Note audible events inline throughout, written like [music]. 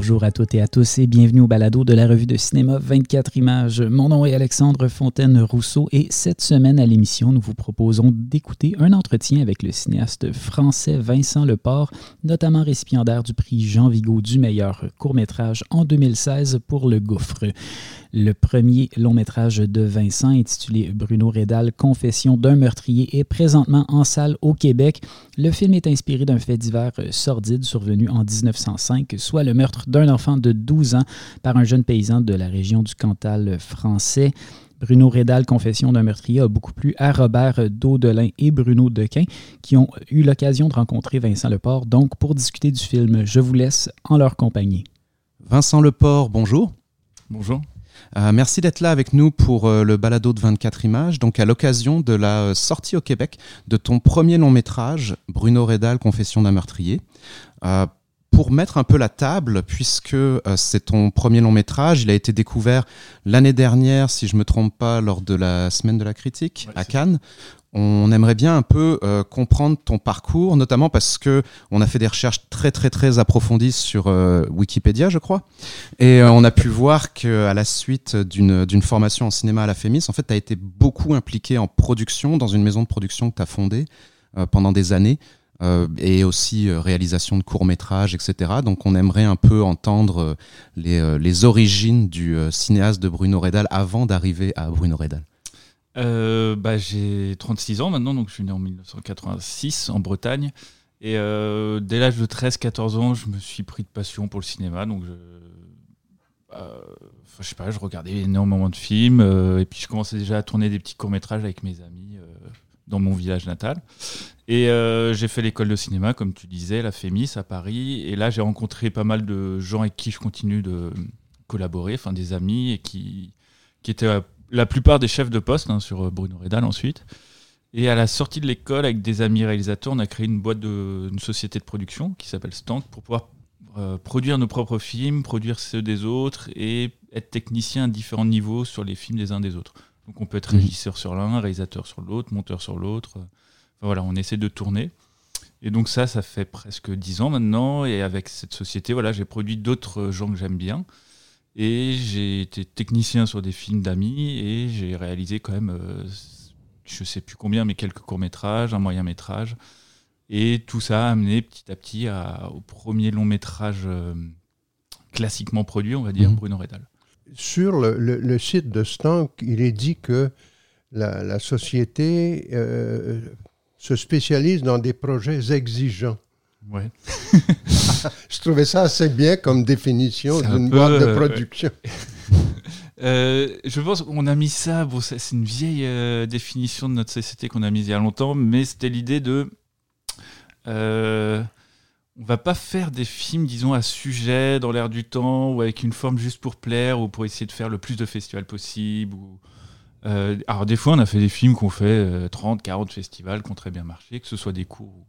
Bonjour à toutes et à tous et bienvenue au balado de la revue de cinéma 24 images. Mon nom est Alexandre Fontaine-Rousseau et cette semaine à l'émission, nous vous proposons d'écouter un entretien avec le cinéaste français Vincent Leport, notamment récipiendaire du prix Jean Vigo du meilleur court-métrage en 2016 pour Le Gouffre. Le premier long métrage de Vincent, intitulé Bruno Rédal, Confession d'un meurtrier, est présentement en salle au Québec. Le film est inspiré d'un fait divers sordide survenu en 1905, soit le meurtre d'un enfant de 12 ans par un jeune paysan de la région du Cantal français. Bruno Rédal, Confession d'un meurtrier, a beaucoup plu à Robert Daudelin et Bruno Dequin, qui ont eu l'occasion de rencontrer Vincent Leport. Donc, pour discuter du film, je vous laisse en leur compagnie. Vincent Leport, bonjour. Bonjour. Euh, merci d'être là avec nous pour euh, le balado de 24 images, donc à l'occasion de la euh, sortie au Québec de ton premier long métrage, Bruno Redal, Confession d'un meurtrier. Pour mettre un peu la table, puisque c'est ton premier long métrage, il a été découvert l'année dernière, si je ne me trompe pas, lors de la semaine de la critique à Cannes. On aimerait bien un peu euh, comprendre ton parcours, notamment parce que on a fait des recherches très très très approfondies sur euh, Wikipédia, je crois, et euh, on a pu voir qu'à la suite d'une formation en cinéma à la FEMIS, en fait, tu as été beaucoup impliqué en production dans une maison de production que tu as fondée pendant des années. Et aussi réalisation de courts métrages, etc. Donc on aimerait un peu entendre les, les origines du cinéaste de Bruno Redal avant d'arriver à Bruno Redal. Euh, bah, J'ai 36 ans maintenant, donc je suis né en 1986 en Bretagne. Et euh, dès l'âge de 13-14 ans, je me suis pris de passion pour le cinéma. Donc je, euh, je sais pas, je regardais énormément de films. et puis je commençais déjà à tourner des petits courts-métrages avec mes amis dans mon village natal. Et j'ai fait l'école de cinéma, comme tu disais, la FEMIS à Paris. Et là, j'ai rencontré pas mal de gens avec qui je continue de collaborer, enfin des amis, et qui, qui étaient la plupart des chefs de poste hein, sur euh, Bruno Redal ensuite. Et à la sortie de l'école, avec des amis réalisateurs, on a créé une boîte de une société de production qui s'appelle Stank pour pouvoir euh, produire nos propres films, produire ceux des autres et être technicien à différents niveaux sur les films des uns des autres. Donc on peut être mhm. régisseur sur l'un, réalisateur sur l'autre, monteur sur l'autre. Enfin, voilà, on essaie de tourner. Et donc ça, ça fait presque dix ans maintenant. Et avec cette société, voilà, j'ai produit d'autres gens que j'aime bien. Et j'ai été technicien sur des films d'amis et j'ai réalisé quand même, euh, je sais plus combien, mais quelques courts-métrages, un moyen-métrage. Et tout ça a amené petit à petit au premier long-métrage euh, classiquement produit, on va dire, mhm. Bruno Redal. Sur le, site de Stank, il est dit que la, société euh, se spécialise dans des projets exigeants. Ouais. [laughs] je trouvais ça assez bien comme définition d'une boîte de euh, production. [laughs] Euh, je pense qu'on a mis ça, bon, c'est une vieille euh, définition de notre société qu'on a mise il y a longtemps, mais c'était l'idée de. on va pas faire des films, disons, à sujet, dans l'air du temps, ou avec une forme juste pour plaire, ou pour essayer de faire le plus de festivals possible. Ou... alors, des fois, on a fait des films qu'on fait 30, 40 festivals qui ont très bien marché, que ce soit des cours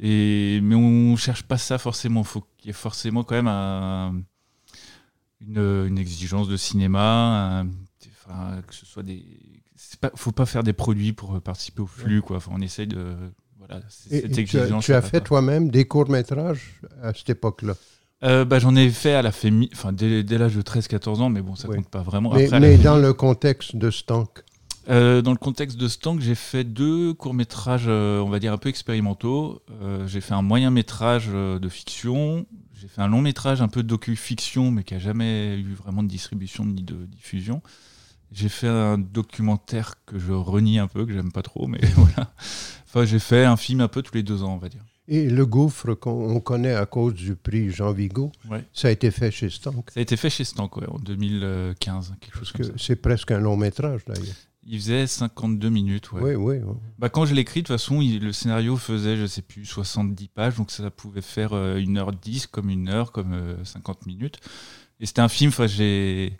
et, mais on cherche pas ça forcément. Faut qu'il y ait forcément quand même une, exigence de cinéma, que ce soit des. Pas, faut pas faire des produits pour participer au flux, quoi. on essaye de. Voilà, cette exigence. Tu as, fait toi-même des courts-métrages à cette époque-là? Euh, bah, J'en ai fait à la FEMI, enfin, dès, l'âge de 13-14 ans, mais bon, ça compte pas vraiment. Mais, mais dans le contexte de Stank euh, dans le contexte de Stank, j'ai fait deux courts-métrages, euh, on va dire, un peu expérimentaux. J'ai fait un moyen-métrage de fiction. J'ai fait un long-métrage un peu de docu-fiction, mais qui n'a jamais eu vraiment de distribution ni de diffusion. J'ai fait un documentaire que je renie un peu, que j'aime pas trop, mais [laughs] voilà. Enfin, j'ai fait un film un peu tous les deux ans, on va dire. Et Le Gouffre, qu'on connaît à cause du prix Jean Vigo, ça a été fait chez Stank. Ça a été fait chez Stank, ouais, en 2015, quelque chose comme ça. C'est presque un long métrage, d'ailleurs. Il faisait 52 minutes, ouais. Oui, oui. Bah, quand je l'écris, de toute façon, le scénario faisait, je sais plus, 70 pages, donc ça pouvait faire 1h10 euh, comme une heure, comme 50 euh, minutes. Et c'était un film, j'ai...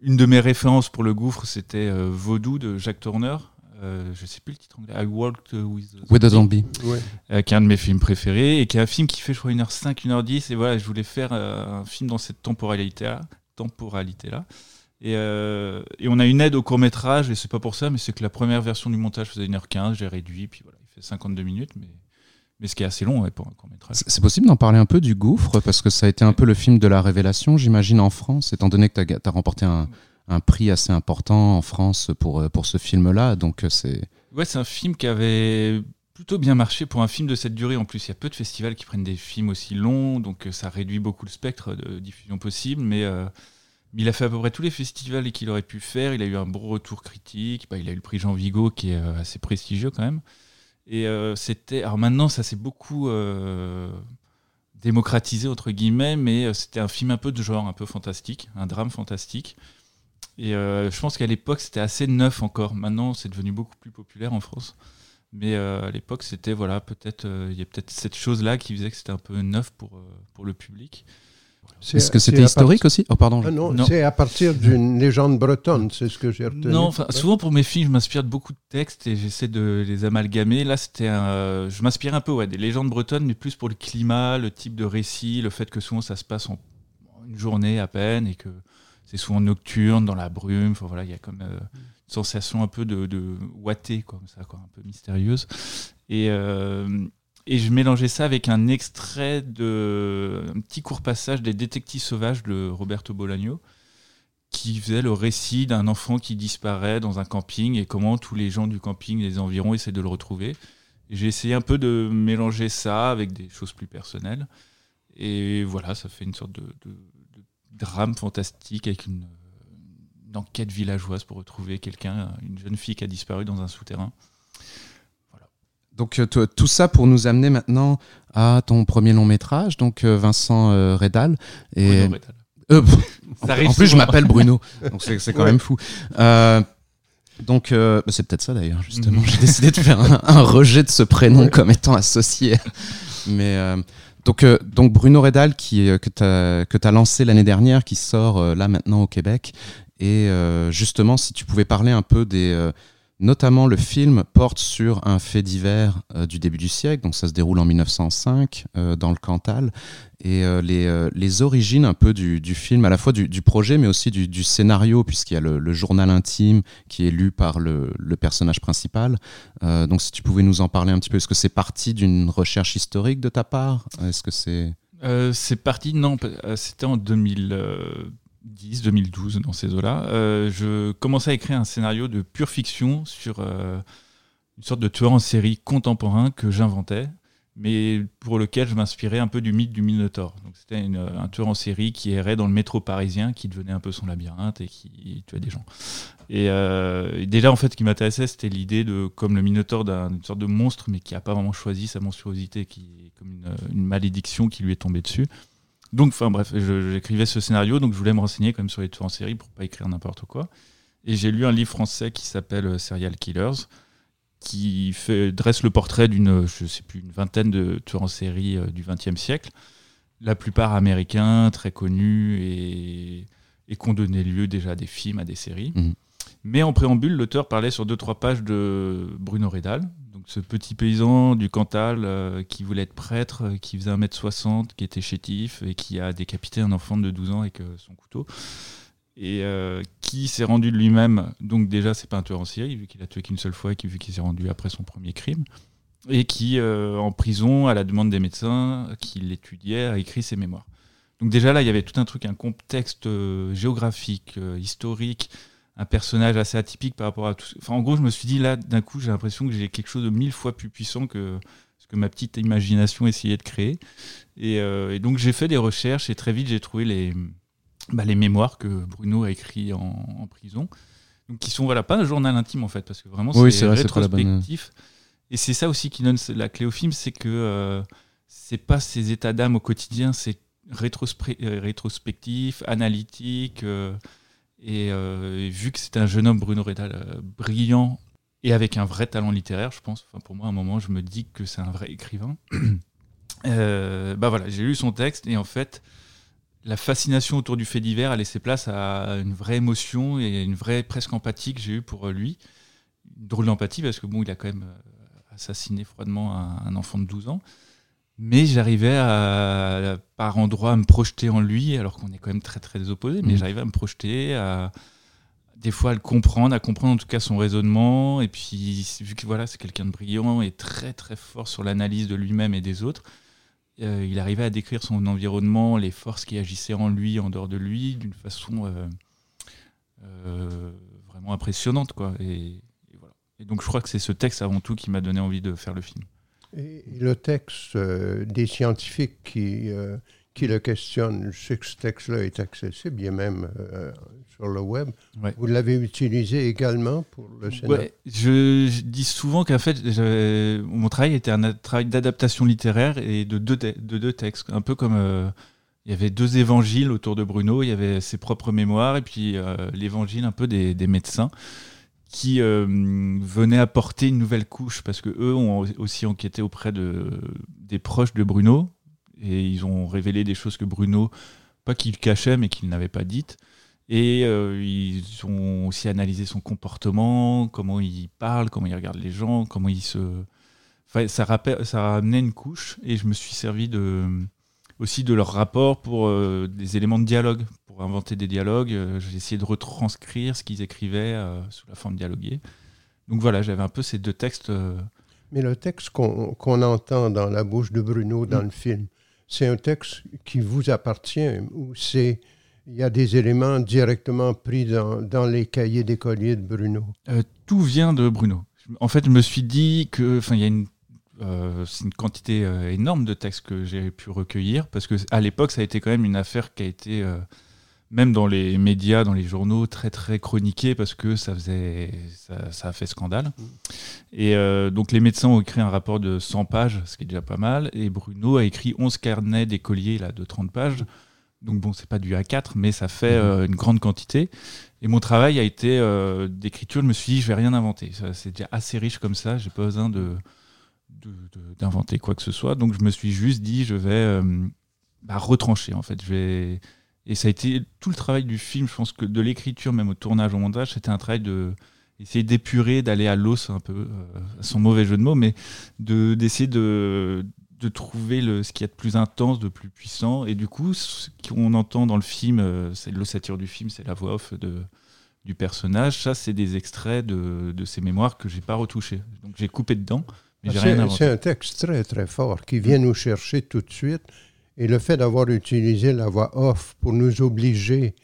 Une de mes références pour le gouffre, c'était euh, Vaudou de Jacques Turner. Euh, je sais plus le titre anglais, I Walked with, a Zombie, qui est un de mes films préférés et qui est un film qui fait je crois 1h05, 1h10 et voilà, je voulais faire un film dans cette temporalité-là, temporalité-là. Euh, et, on a une aide au court métrage, et c'est pas pour ça, mais c'est que la première version du montage faisait 1h15, j'ai réduit, puis voilà, il fait 52 minutes, mais, mais ce qui est assez long pour un court métrage. C'est possible d'en parler un peu du gouffre, parce que ça a été un peu le film de la révélation, j'imagine, en France, étant donné que tu as, remporté un, un, prix assez important en France pour, pour ce film-là. Donc c'est. Ouais, c'est un film qui avait plutôt bien marché pour un film de cette durée. En plus, il y a peu de festivals qui prennent des films aussi longs, donc ça réduit beaucoup le spectre de diffusion possible. Mais, il a fait à peu près tous les festivals qu'il aurait pu faire. Il a eu un bon retour critique. Bah, il a eu le prix Jean Vigo, qui est assez prestigieux quand même. Et euh, c'était. Alors maintenant, ça s'est beaucoup euh, démocratisé, entre guillemets, mais euh, c'était un film un peu de genre, un peu fantastique, un drame fantastique. Et je pense qu'à l'époque, c'était assez neuf encore. Maintenant, c'est devenu beaucoup plus populaire en France. Mais à l'époque, c'était, voilà, peut-être. Il y a peut-être cette chose-là qui faisait que c'était un peu neuf pour, pour le public. Est-ce que c'était historique aussi? Oh, pardon. Ah non, c'est à partir d'une légende bretonne, c'est ce que j'ai retenu. Non, souvent pour mes films, je m'inspire de beaucoup de textes et j'essaie de les amalgamer. Là, c'était je m'inspire un peu ouais, des légendes bretonnes, mais plus pour le climat, le type de récit, le fait que souvent ça se passe en une journée à peine et que c'est souvent nocturne, dans la brume. Voilà, il y a comme euh, une sensation un peu de, de comme ça, un peu mystérieuse. Et, euh, et je mélangeais ça avec un extrait de un petit court passage des Détectives sauvages de Roberto Bolaño qui faisait le récit d'un enfant qui disparaît dans un camping et comment tous les gens du camping, les environs, essaient de le retrouver. J'ai essayé un peu de mélanger ça avec des choses plus personnelles. Et voilà, ça fait une sorte de, drame fantastique avec une, une, enquête villageoise pour retrouver quelqu'un, une jeune fille qui a disparu dans un souterrain. Donc euh, tout ça pour nous amener maintenant à ton premier long métrage, donc euh, Vincent euh, Redal. Et... en plus, je m'appelle Bruno, [laughs] donc c'est quand même fou. donc bah, c'est peut-être ça d'ailleurs, justement. J'ai décidé de faire un, rejet de ce prénom comme étant associé. Mais donc, donc Bruno Redal, qui, que tu as, lancé l'année dernière, qui sort là maintenant au Québec. Et justement, si tu pouvais parler un peu des Notamment, le film porte sur un fait divers euh, du début du siècle, donc ça se déroule en 1905 euh, dans le Cantal, et euh, les, origines un peu du, film, à la fois du, projet, mais aussi du, scénario, puisqu'il y a le, journal intime qui est lu par le, le personnage principal. donc si tu pouvais nous en parler un petit peu, est-ce que c'est parti d'une recherche historique de ta part? Est-ce que c'est... c'est parti, non, c'était en 2000. 2010, 2012, dans ces eaux-là, euh, je commençais à écrire un scénario de pure fiction sur euh, une sorte de tueur en série contemporain que j'inventais, mais pour lequel je m'inspirais un peu du mythe du Minotaure. C'était un tueur en série qui errait dans le métro parisien, qui devenait un peu son labyrinthe et qui tuait des gens. Et, euh, déjà, en fait, ce qui m'intéressait, c'était l'idée de, comme le Minotaure, d'une sorte de monstre, mais qui n'a pas vraiment choisi sa monstruosité, qui est comme une malédiction qui lui est tombée dessus. Donc, enfin bref, j'écrivais ce scénario, donc je voulais me renseigner quand même sur les tueurs en série pour pas écrire n'importe quoi. Et j'ai lu un livre français qui s'appelle euh, Serial Killers, qui fait, dresse le portrait d'une, je sais plus, une vingtaine de tueurs en série euh, du XXe siècle, la plupart américains, très connus et, et qui ont donné lieu déjà à des films, à des séries. Mhm. Mais en préambule, l'auteur parlait sur deux trois pages de Bruno Ce petit paysan du Cantal euh, qui voulait être prêtre, euh, qui faisait 1m60, qui était chétif et qui a décapité un enfant de 12 ans avec euh, son couteau. Et qui s'est rendu de lui-même, donc déjà c'est pas un tueur en série, vu qu'il a tué qu'une seule fois et vu qu'il s'est rendu après son premier crime, et qui, en prison, à la demande des médecins qui l'étudiaient, a écrit ses mémoires. Donc déjà là, il y avait tout un truc, un contexte géographique, historique, un personnage assez atypique par rapport à tout. Enfin, en gros, je me suis dit là, d'un coup, j'ai l'impression que j'ai quelque chose de mille fois plus puissant que ce que ma petite imagination essayait de créer. Et, euh, donc, j'ai fait des recherches et très vite, j'ai trouvé les, bah, les mémoires que Bruno a écrits en, prison. Donc, qui sont voilà, pas un journal intime en fait, parce que vraiment, c'est rétrospectif. Et c'est ça aussi qui donne la clé au film, c'est que euh, c'est pas ses états d'âme au quotidien, c'est euh, rétrospectif, analytique. Euh, et, vu que c'est un jeune homme, Bruno Redal, euh, brillant et avec un vrai talent littéraire, je pense, pour moi, à un moment, je me dis que c'est un vrai écrivain. [clears throat] Euh, bah voilà, j'ai lu son texte et en fait, la fascination autour du fait divers a laissé place à une vraie émotion et une vraie presque empathie que j'ai eue pour lui. Une drôle d'empathie parce que bon, il a quand même assassiné froidement un enfant de 12 ans mais j'arrivais à, par endroits à me projeter en lui, alors qu'on est quand même très très opposés, mais mm. j'arrivais à me projeter, à des fois à le comprendre, à comprendre en tout cas son raisonnement. Et puis, vu que voilà, c'est quelqu'un de brillant et très très fort sur l'analyse de lui-même et des autres, euh, il arrivait à décrire son environnement, les forces qui agissaient en lui, en dehors de lui, d'une façon euh, euh, vraiment impressionnante. Quoi. Et, voilà. et donc, je crois que c'est ce texte avant tout qui m'a donné envie de faire le film. Et le texte des scientifiques qui qui le questionne. Je sais que ce texte-là est accessible, bien même euh, sur le web. Vous l'avez utilisé également pour le Sénat je, dis souvent qu'en fait, mon travail était un travail d'adaptation littéraire et de deux, de deux textes. Un peu comme euh, il y avait deux évangiles autour de Bruno, il y avait ses propres mémoires et puis euh, l'évangile un peu des, des médecins qui venaient apporter une nouvelle couche parce que eux ont aussi enquêté auprès de, des proches de Bruno, et ils ont révélé des choses que Bruno, pas qu'il cachait, mais qu'il n'avait pas dites. Et euh, ils ont aussi analysé son comportement, comment il parle, comment il regarde les gens, comment il se. Enfin, ça, rappel, ça a amené une couche et je me suis servi de, aussi de leur rapport pour euh, des éléments de dialogue, pour inventer des dialogues. Euh, j'ai essayé de retranscrire ce qu'ils écrivaient sous la forme dialoguée. Donc voilà, j'avais un peu ces deux textes. Mais le texte qu'on entend dans la bouche de Bruno dans mm. le film, c'est un texte qui vous appartient ou c'est il y a des éléments directement pris dans, dans les cahiers d'écoliers de Bruno? Euh, Tout vient de Bruno. En fait, je me suis dit que, enfin, il y a une, euh, une quantité euh, énorme de textes que j'ai pu recueillir parce que à l'époque, ça a été quand même une affaire qui a été même dans les médias, dans les journaux, très très chroniqué parce que ça faisait, ça, a fait scandale. Mm. Et euh, donc les médecins ont écrit un rapport de 100 pages, ce qui est déjà pas mal, et Bruno a écrit 11 carnets d'écoliers là de 30 pages. Donc bon, c'est pas du A4, mais ça fait mm. euh, une grande quantité. Et mon travail a été euh, d'écriture. Je me suis dit, je vais rien inventer. C'est déjà assez riche comme ça. J'ai pas besoin de d'inventer quoi que ce soit. Donc je me suis juste dit, je vais bah, retrancher en fait. Je vais et ça a été tout le travail du film, je pense que de l'écriture, même au tournage, au montage, c'était un travail de essayer d'épurer, d'aller à l'os un peu, euh, son mauvais jeu de mots, mais d'essayer de, de, trouver le, ce qu'il y a de plus intense, de plus puissant. Et du coup, ce qu'on entend dans le film, euh, c'est l'ossature du film, c'est la voix off de, du personnage. Ça, c'est des extraits de, de ses mémoires que j'ai pas retouchés. Donc j'ai coupé dedans. mais ah, C'est un texte très très fort qui vient nous chercher tout de suite et le fait d'avoir utilisé la voix off pour nous obliger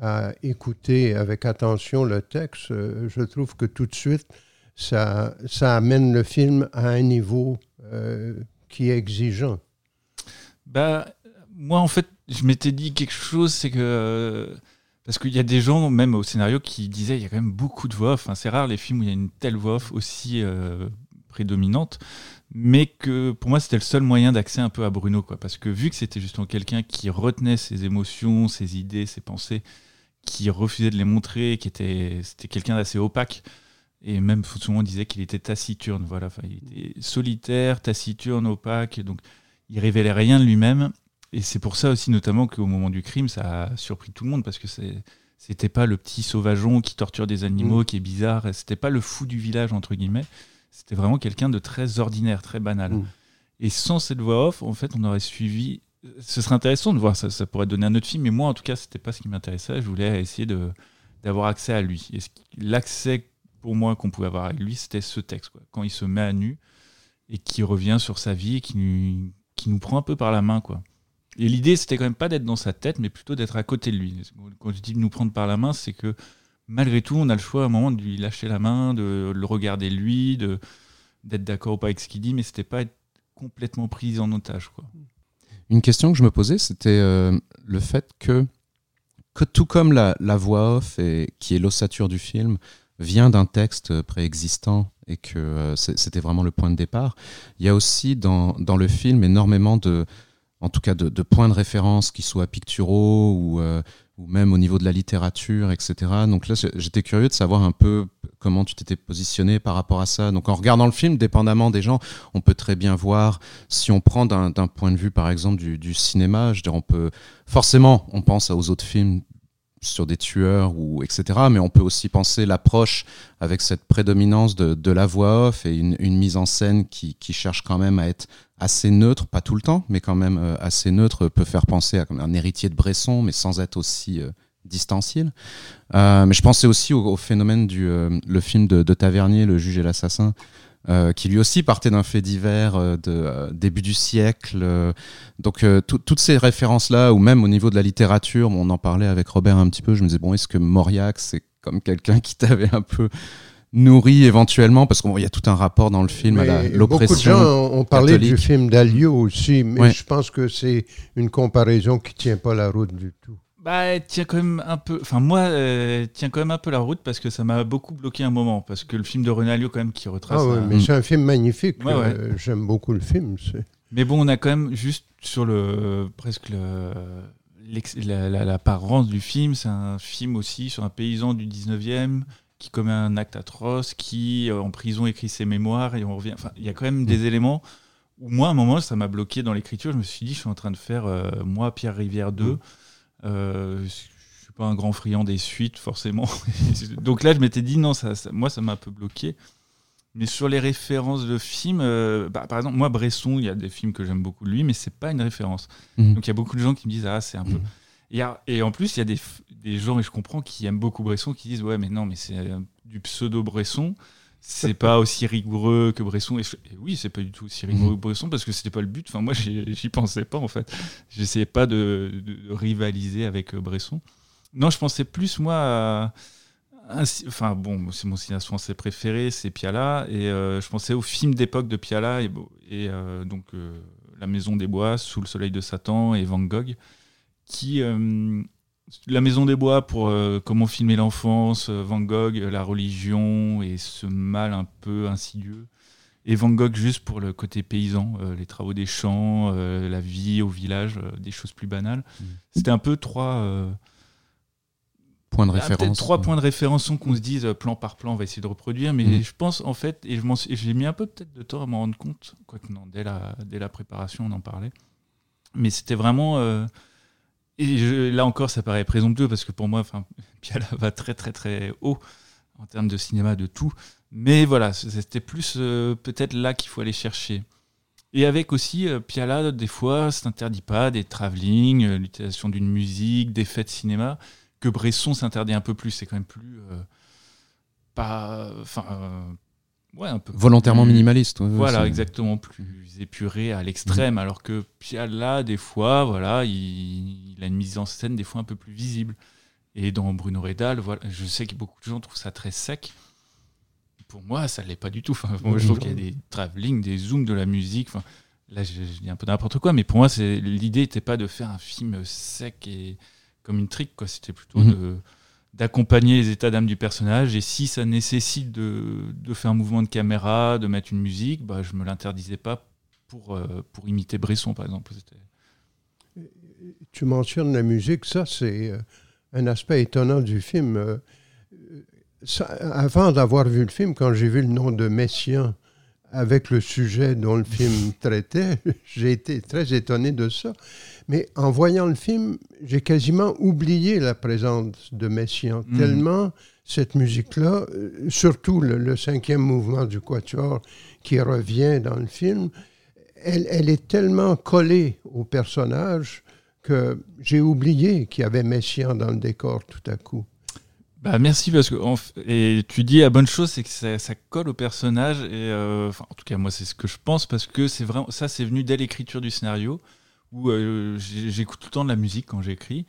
à écouter avec attention le texte, euh, je trouve que tout de suite, ça, ça amène le film à un niveau euh, qui est exigeant. Bah, moi, en fait, je m'étais dit quelque chose, c'est que. Parce qu'il y a des gens, même au scénario, qui disaient il y a quand même beaucoup de voix off. c'est rare les films où il y a une telle voix off aussi euh, prédominante mais que pour moi c'était le seul moyen d'accès un peu à Bruno quoi. Parce que vu que c'était justement quelqu'un qui retenait ses émotions ses idées ses pensées qui refusait de les montrer qui était c'était quelqu'un d'assez opaque et même souvent on disait qu'il était taciturne voilà. Il était solitaire taciturne opaque donc il révélait rien de lui-même. Et c'est pour ça aussi notamment qu'au moment du crime ça a surpris tout le monde parce que c'est c'était pas le petit sauvageon qui torture des animaux mmh. qui est bizarre c'était pas le fou du village entre guillemets c'était vraiment quelqu'un de très ordinaire, très banal. Mm. Et sans cette voix off, en fait, on aurait suivi. Ce serait intéressant de voir, ça, ça pourrait donner un autre film, mais moi, en tout cas, c'était pas ce qui m'intéressait. Je voulais essayer de, d'avoir accès à lui. Et l'accès pour moi qu'on pouvait avoir avec lui, c'était ce texte. Quoi. Quand il se met à nu et qui revient sur sa vie et qui nous, qui nous prend un peu par la main. quoi. Et l'idée, c'était quand même pas d'être dans sa tête, mais plutôt d'être à côté de lui. Quand je dis nous prendre par la main, c'est que malgré tout, on a le choix à un moment de lui lâcher la main, de le regarder lui, de d'être d'accord ou pas avec ce qu'il dit, mais c'était pas être complètement pris en otage. Une question que je me posais, c'était euh, le fait que, que tout comme la, voix off, et, qui est l'ossature du film, vient d'un texte préexistant et que euh, c'était vraiment le point de départ, il y a aussi dans, dans le film énormément de, en tout cas de, points de référence qui soient picturaux ou, euh, ou même au niveau de la littérature, etc. Donc là, j'étais curieux de savoir un peu comment tu t'étais positionné par rapport à ça. Donc en regardant le film, dépendamment des gens, on peut très bien voir, si on prend d'un point de vue par exemple du, cinéma, je dire, on peut forcément, on pense aux autres films sur des tueurs ou etc. Mais on peut aussi penser l'approche avec cette prédominance de, la voix off et une, mise en scène qui, cherche quand même à être assez neutre, pas tout le temps, mais quand même euh, assez neutre, peut faire penser à un héritier de Bresson, mais sans être aussi euh, distancié. mais je pensais aussi au, phénomène du le film de, Tavernier, Le juge et l'assassin, qui lui aussi partait d'un fait divers de début du siècle. donc toutes ces références-là, ou même au niveau de la littérature, on en parlait avec Robert un petit peu, je me disais, bon, est-ce que Mauriac, c'est comme quelqu'un qui [laughs] t'avait un peu nourri éventuellement, parce qu'il y a tout un rapport dans le film à l'oppression. Beaucoup de gens ont parlé du film d'Alio aussi, mais je pense que c'est une comparaison qui tient pas la route du tout. Bah, tient quand même un peu. Enfin, moi, euh, tient quand même un peu la route parce que ça m'a beaucoup bloqué un moment. Parce que le film de René Alliot, quand même, qui retrace. Ah mais c'est un film magnifique. Euh, j'aime beaucoup le film. Mais bon, on a quand même juste sur le. presque l'apparence du film. C'est un film aussi sur un paysan du 19e qui commet un acte atroce, qui euh, en prison écrit ses mémoires et on revient. Enfin, il y a quand même des mm. éléments où moi, à un moment, ça m'a bloqué dans l'écriture. Je me suis dit, je suis en train de faire euh, moi Pierre Rivière 2. Mm. Euh, je suis pas un grand friand des suites forcément. [laughs] Donc là, je m'étais dit non, ça, moi, ça m'a un peu bloqué. Mais sur les références de films, euh, bah, par exemple, moi, Bresson, il y a des films que j'aime beaucoup de lui, mais c'est pas une référence. Mm. Donc il y a beaucoup de gens qui me disent ah c'est un peu. Et, en plus, il y a des, des, gens, et je comprends, qui aiment beaucoup Bresson, qui disent Ouais, mais non, mais c'est du pseudo-Bresson. C'est pas aussi rigoureux que Bresson. Et, oui, c'est pas du tout aussi rigoureux que Bresson parce que c'était pas le but. Enfin, moi, j'y pensais pas, en fait. J'essayais pas de, rivaliser avec euh, Bresson. Non, je pensais plus, moi, à. Enfin, bon, c'est mon cinéaste français préféré, c'est Piala. Et euh, je pensais au film d'époque de Piala et, et euh, donc La Maison des Bois, Sous le soleil de Satan et Van Gogh qui euh, la Maison des Bois pour euh, comment filmer l'enfance, euh, Van Gogh, la religion et ce mal un peu insidieux. Et Van Gogh juste pour le côté paysan, les travaux des champs, la vie au village, des choses plus banales. Mm. C'était un peu trois points de référence. Trois points de référence qu'on se dise plan par plan, on va essayer de reproduire. Mais mm. je pense en fait, et j'ai mis un peu peut-être de temps à m'en rendre compte, quoique non, dès la, dès la préparation on en parlait. Mais c'était vraiment et là encore, ça paraît présomptueux parce que pour moi, [laughs] Piala va très très très haut en termes de cinéma, de tout. Mais voilà, c'était plus euh, peut-être là qu'il faut aller chercher. Et avec aussi, euh, Piala, des fois, s'interdit pas des travelling, euh, l'utilisation d'une musique, des fêtes cinéma, que Bresson s'interdit un peu plus. C'est quand même plus. pas. Enfin volontairement minimaliste. voilà, exactement, plus épuré à l'extrême, mm. alors que Piala, des fois, voilà, il, a une mise en scène des fois un peu plus visible. Et dans Bruno Redal, voilà, je sais que beaucoup de gens trouvent ça très sec. Pour moi, ça ne l'est pas du tout. Enfin, moi, je trouve qu'il y a des travelling, des zooms de la musique. Enfin, là, je, dis un peu n'importe quoi, mais pour moi, l'idée n'était pas de faire un film sec et comme une trique, quoi. C'était plutôt mm-hmm. de d'accompagner les états d'âme du personnage. Et si ça nécessite de, de, faire un mouvement de caméra, de mettre une musique, bah, je ne me l'interdisais pas pour, euh, pour imiter Bresson, par exemple. Tu mentionnes la musique, ça c'est euh, un aspect étonnant du film. Euh, avant d'avoir vu le film, quand j'ai vu le nom de Messiaen avec le sujet dont le film [laughs] traitait, j'ai été très étonné de ça. Mais en voyant le film, j'ai quasiment oublié la présence de Messiaen, hmm. tellement cette musique-là, euh, surtout le, cinquième mouvement du quatuor qui revient dans le film, elle, elle est tellement collée au personnage que j'ai oublié qu'il y avait Messiaen dans le décor tout à coup. Bah merci parce que et tu dis la bonne chose c'est que ça, colle au personnage et euh, en tout cas moi c'est ce que je pense parce que c'est vraiment ça c'est venu dès l'écriture du scénario où euh, j'écoute tout le temps de la musique quand j'écris.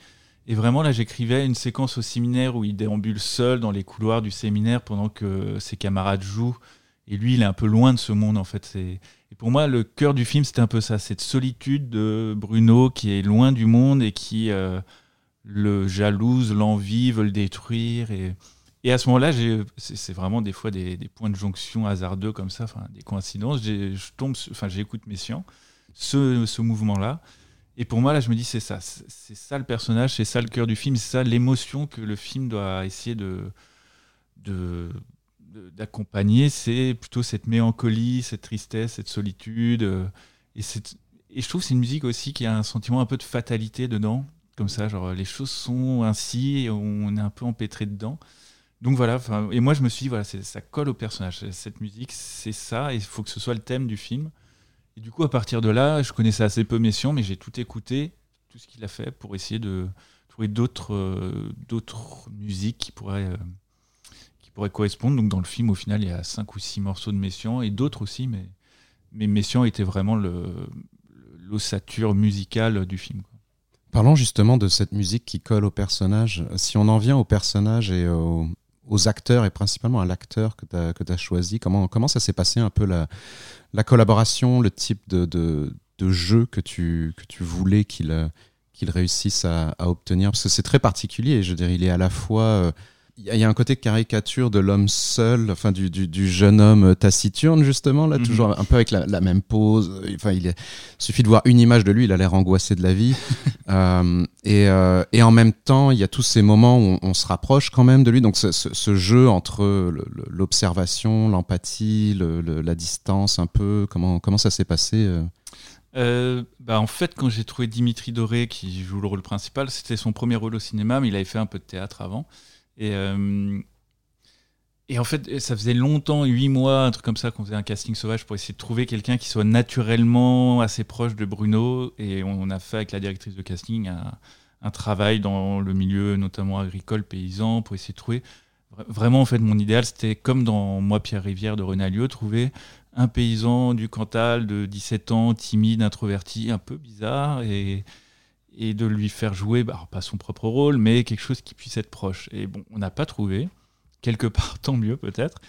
Et vraiment, là, j'écrivais une séquence au séminaire où il déambule seul dans les couloirs du séminaire pendant que ses camarades jouent. Et lui, il est un peu loin de ce monde, en fait. Et pour moi, le cœur du film, c'était un peu ça cette solitude de Bruno qui est loin du monde et qui euh, le jalouse, l'envie, veut le détruire. Et, et à ce moment-là, c'est vraiment des fois des, points de jonction hasardeux comme ça, des coïncidences. J'écoute Messiaen ce, ce mouvement-là. Et pour moi, là, je me dis, c'est ça. C'est ça le personnage, c'est ça le cœur du film, c'est ça l'émotion que le film doit essayer de, d'accompagner. C'est plutôt cette mélancolie, cette tristesse, cette solitude. Euh, et, et je trouve que c'est une musique aussi qui a un sentiment un peu de fatalité dedans. Comme ça, genre, les choses sont ainsi et on est un peu empêtré dedans. Donc voilà, et moi je me suis dit, voilà, ça colle au personnage. Cette musique, c'est ça, et il faut que ce soit le thème du film. Et du coup, à partir de là, je connaissais assez peu Messiaen, mais j'ai tout écouté, tout ce qu'il a fait pour essayer de, trouver d'autres d'autres musiques qui pourraient qui pourraient correspondre. Donc dans le film, au final, il y a cinq ou six morceaux de Messiaen et d'autres aussi, mais mais était vraiment l'ossature musicale du film. Parlons justement de cette musique qui colle au personnage. Si on en vient au personnage et aux, acteurs, et principalement à l'acteur que tu as, choisi, comment, comment ça s'est passé un peu la, la collaboration, le type de, de, jeu que tu, que tu voulais qu'il réussisse à, à, obtenir? Parce que c'est très particulier, je veux dire, il est à la fois... Euh, il y a un côté caricature de l'homme seul, enfin du, du, jeune homme taciturne justement là, mhm. toujours un peu avec la, même pose. Enfin, il, suffit de voir une image de lui, il a l'air angoissé de la vie. [laughs] euh, et, euh, et, en même temps, il y a tous ces moments où on, se rapproche quand même de lui. Donc ce, ce, jeu entre l'observation, l'empathie, la distance, un peu. Comment comment ça s'est passé euh? Euh, bah en fait, quand j'ai trouvé Dimitri Doré qui joue le rôle principal, c'était son premier rôle au cinéma, mais il avait fait un peu de théâtre avant. Et, euh, et en fait, ça faisait longtemps, huit mois, un truc comme ça, qu'on faisait un casting sauvage pour essayer de trouver quelqu'un qui soit naturellement assez proche de Bruno. Et on a fait avec la directrice de casting un, un travail dans le milieu, notamment agricole, paysan, pour essayer de trouver. Vraiment, en fait, mon idéal, c'était comme dans Moi, Pierre Rivière de Renalio, trouver un paysan du Cantal de 17 ans, timide, introverti, un peu bizarre, et, et de lui faire jouer, bah, pas son propre rôle, mais quelque chose qui puisse être proche. Et bon, on n'a pas trouvé. Quelque [laughs] part, tant mieux peut-être.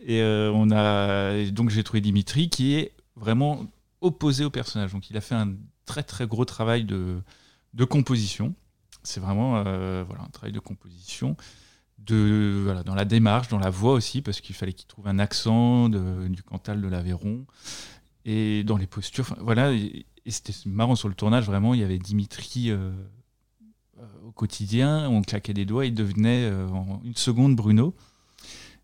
Et euh, on a donc j'ai trouvé Dimitri qui est vraiment opposé au personnage. Donc il a fait un très très gros travail de, de composition. C'est vraiment euh, voilà, un travail de composition. De, voilà, dans la démarche, dans la voix aussi, parce qu'il fallait qu'il trouve un accent du Cantal de l'Aveyron et dans les postures. Voilà, et c'était marrant sur le tournage, vraiment, il y avait Dimitri euh, euh, au quotidien, on claquait des doigts, il devenait euh, en une seconde Bruno.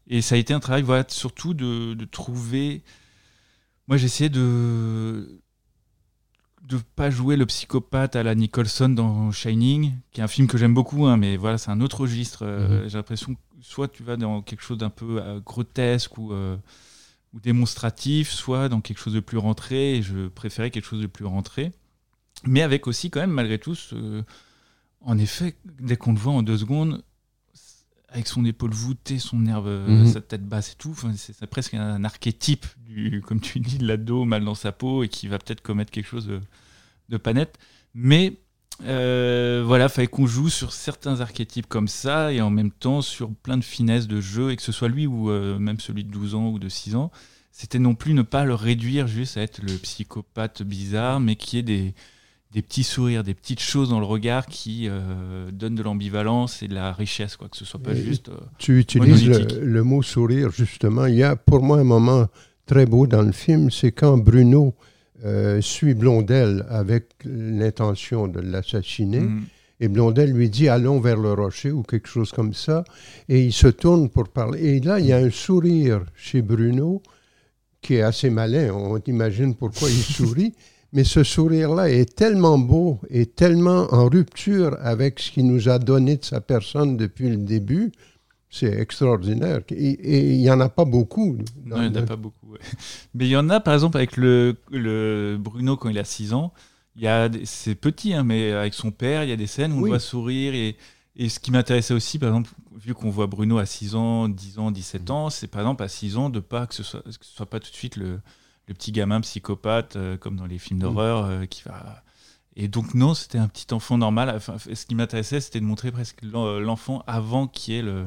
Et ça a été un travail, voilà, surtout de, de trouver. Moi, j'essayais de de pas jouer le psychopathe à la Nicholson dans Shining, qui est un film que j'aime beaucoup, hein, mais voilà, c'est un autre registre. Mhm. J'ai l'impression que soit tu vas dans quelque chose d'un peu grotesque ou ou démonstratif, soit dans quelque chose de plus rentré. Et je préférais quelque chose de plus rentré. Mais avec aussi, quand même, malgré tout, en effet, dès qu'on le voit en deux secondes, avec son épaule voûtée, son nerf, euh, mhm. sa tête basse et tout, c'est presque un, archétype, du, comme tu dis, de l'ado mal dans sa peau et qui va peut-être commettre quelque chose de, de pas net. Mais euh, voilà, fallait qu'on joue sur certains archétypes comme ça et en même temps sur plein de finesses de jeu et que ce soit lui ou euh, même celui de 12 ans ou de 6 ans, c'était non plus ne pas le réduire juste à être le psychopathe bizarre, mais qui ait des, des petits sourires, des petites choses dans le regard qui euh, donnent de l'ambivalence et de la richesse, quoi, que ce soit pas juste. tu utilises le, mot sourire justement. Il y a pour moi un moment très beau dans le film, c'est quand Bruno euh, suit Blondel avec l'intention de l'assassiner. Mm. Et Blondel lui dit Allons vers le rocher ou quelque chose comme ça. Et il se tourne pour parler. Et là, il y a un sourire chez Bruno qui est assez malin. On imagine pourquoi il [laughs] sourit. Mais ce sourire-là est tellement beau et tellement en rupture avec ce qu'il nous a donné de sa personne depuis le début c'est extraordinaire. Et il n'y en a pas beaucoup. Non, il n'y en a pas beaucoup. [laughs] Mais il y en a, par exemple, avec le, le Bruno quand il a 6 ans. C'est petit, hein, mais avec son père, il y a des scènes où on le voit sourire. Et, et ce qui m'intéressait aussi, par exemple, vu qu'on voit Bruno à 6 ans, 10 ans, 17 ans, c'est par exemple à 6 ans de pas que ce soit, que ce soit pas tout de suite le, le petit gamin psychopathe, euh, comme dans les films d'horreur, euh, qui va. Et donc, non, c'était un petit enfant normal. Enfin, ce qui m'intéressait, c'était de montrer presque l'enfant avant qui est le,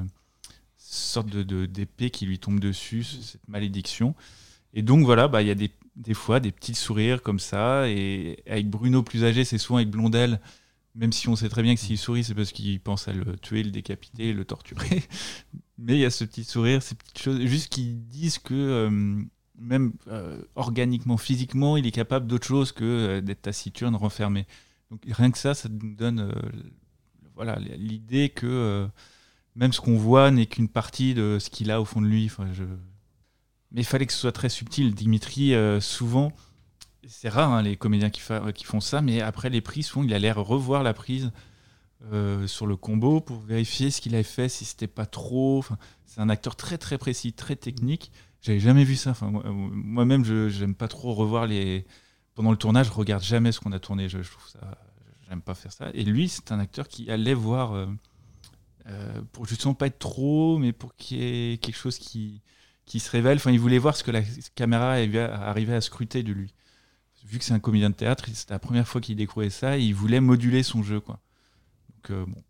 sorte de d'épée qui lui tombe dessus, cette malédiction. Et donc voilà, bah, il y a des, des, fois des petits sourires comme ça. Et avec Bruno plus âgé, c'est souvent avec Blondel, même si on sait très bien que s'il sourit, c'est parce qu'il pense à le tuer, le décapiter, le torturer. [laughs] Mais il y a ce petit sourire, ces petites choses, juste qui disent que euh, même euh, organiquement, physiquement, il est capable d'autre chose que euh, d'être taciturne, renfermé. Donc rien que ça, ça nous donne voilà l'idée que même ce qu'on voit n'est qu'une partie de ce qu'il a au fond de lui. Mais il fallait que ce soit très subtil. Dimitri, euh, souvent, c'est rare hein, les comédiens qui, font ça, mais après les prises, souvent, il a l'air revoir la prise euh, sur le combo pour vérifier ce qu'il avait fait, si c'était pas trop. C'est un acteur très très précis, très technique. J'avais jamais vu ça. Enfin, moi-même, je n'aime pas trop revoir les. Pendant le tournage, je regarde jamais ce qu'on a tourné. Je, je trouve ça j'aime pas faire ça. Et lui, c'est un acteur qui allait voir euh, euh, pour justement pas être trop, mais pour qu'il y ait quelque chose qui, qui se révèle. Enfin, il voulait voir ce que la caméra arrivait à scruter de lui. Vu que c'est un comédien de théâtre, c'était la première fois qu'il découvrait ça, il voulait moduler son jeu, quoi. Donc euh, bon,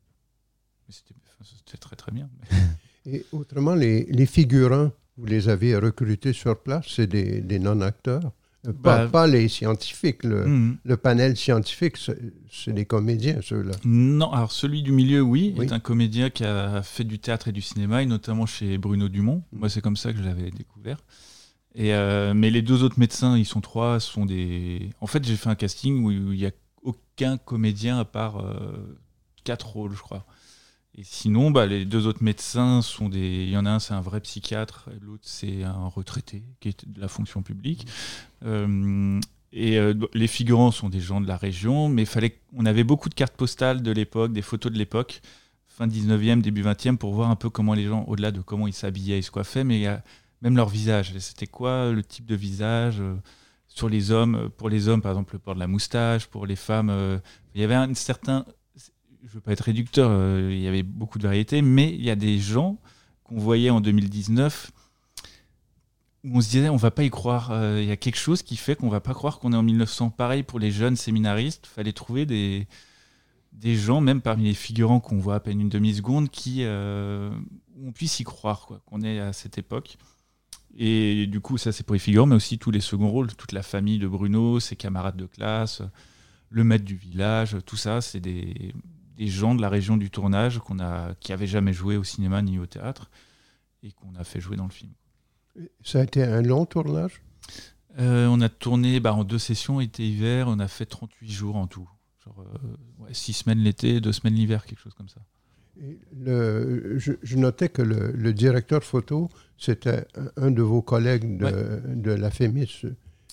c'était très très bien. [laughs] Et autrement, les, les, figurants, vous les avez recrutés sur place, c'est des, non-acteurs? Pas, bah, pas, les scientifiques, le, hmm. le panel scientifique, c'est des comédiens, ceux-là. Non, alors celui du milieu, oui, est un comédien qui a fait du théâtre et du cinéma, et notamment chez Bruno Dumont. Hmm. Moi, c'est comme ça que je l'avais découvert. Et euh, mais les deux autres médecins, ils sont trois, sont des. En fait, j'ai fait un casting où il n'y a aucun comédien à part euh, quatre rôles, je crois. Et sinon, bah, les deux autres médecins sont des. Il y en a un, c'est un vrai psychiatre, l'autre, c'est un retraité qui est de la fonction publique. Euh, et euh, les figurants sont des gens de la région, mais fallait, on avait beaucoup de cartes postales de l'époque, des photos de l'époque, fin 19e, début 20e, pour voir un peu comment les gens, au-delà de comment ils s'habillaient, ils se coiffaient, mais même leur visage. C'était quoi le type de visage euh, sur les hommes Pour les hommes, par exemple, le port de la moustache, pour les femmes, il y avait un certain je veux pas être réducteur, euh, il y avait beaucoup de variétés, mais il y a des gens qu'on voyait en 2019 où on se disait on va pas y croire. Euh, il y a quelque chose qui fait qu'on va pas croire qu'on est en 1900. Pareil pour les jeunes séminaristes, fallait trouver des, des gens, même parmi les figurants qu'on voit à peine une demi-seconde, qui euh, on puisse y croire, quoi, qu'on est à cette époque. Et du coup, ça c'est pour les figurants, mais aussi tous les seconds rôles, toute la famille de Bruno, ses camarades de classe, le maître du village, tout ça, c'est des, des gens de la région du tournage qu'on a, qui n'avaient jamais joué au cinéma ni au théâtre et qu'on a fait jouer dans le film. Ça a été un long tournage? Euh, On a tourné bah, en deux sessions, été-hiver, on a fait 38 jours en tout. Genre, euh, six semaines l'été, deux semaines l'hiver, quelque chose comme ça. le, je, notais que le, directeur photo, c'était un de vos collègues de, de la FEMIS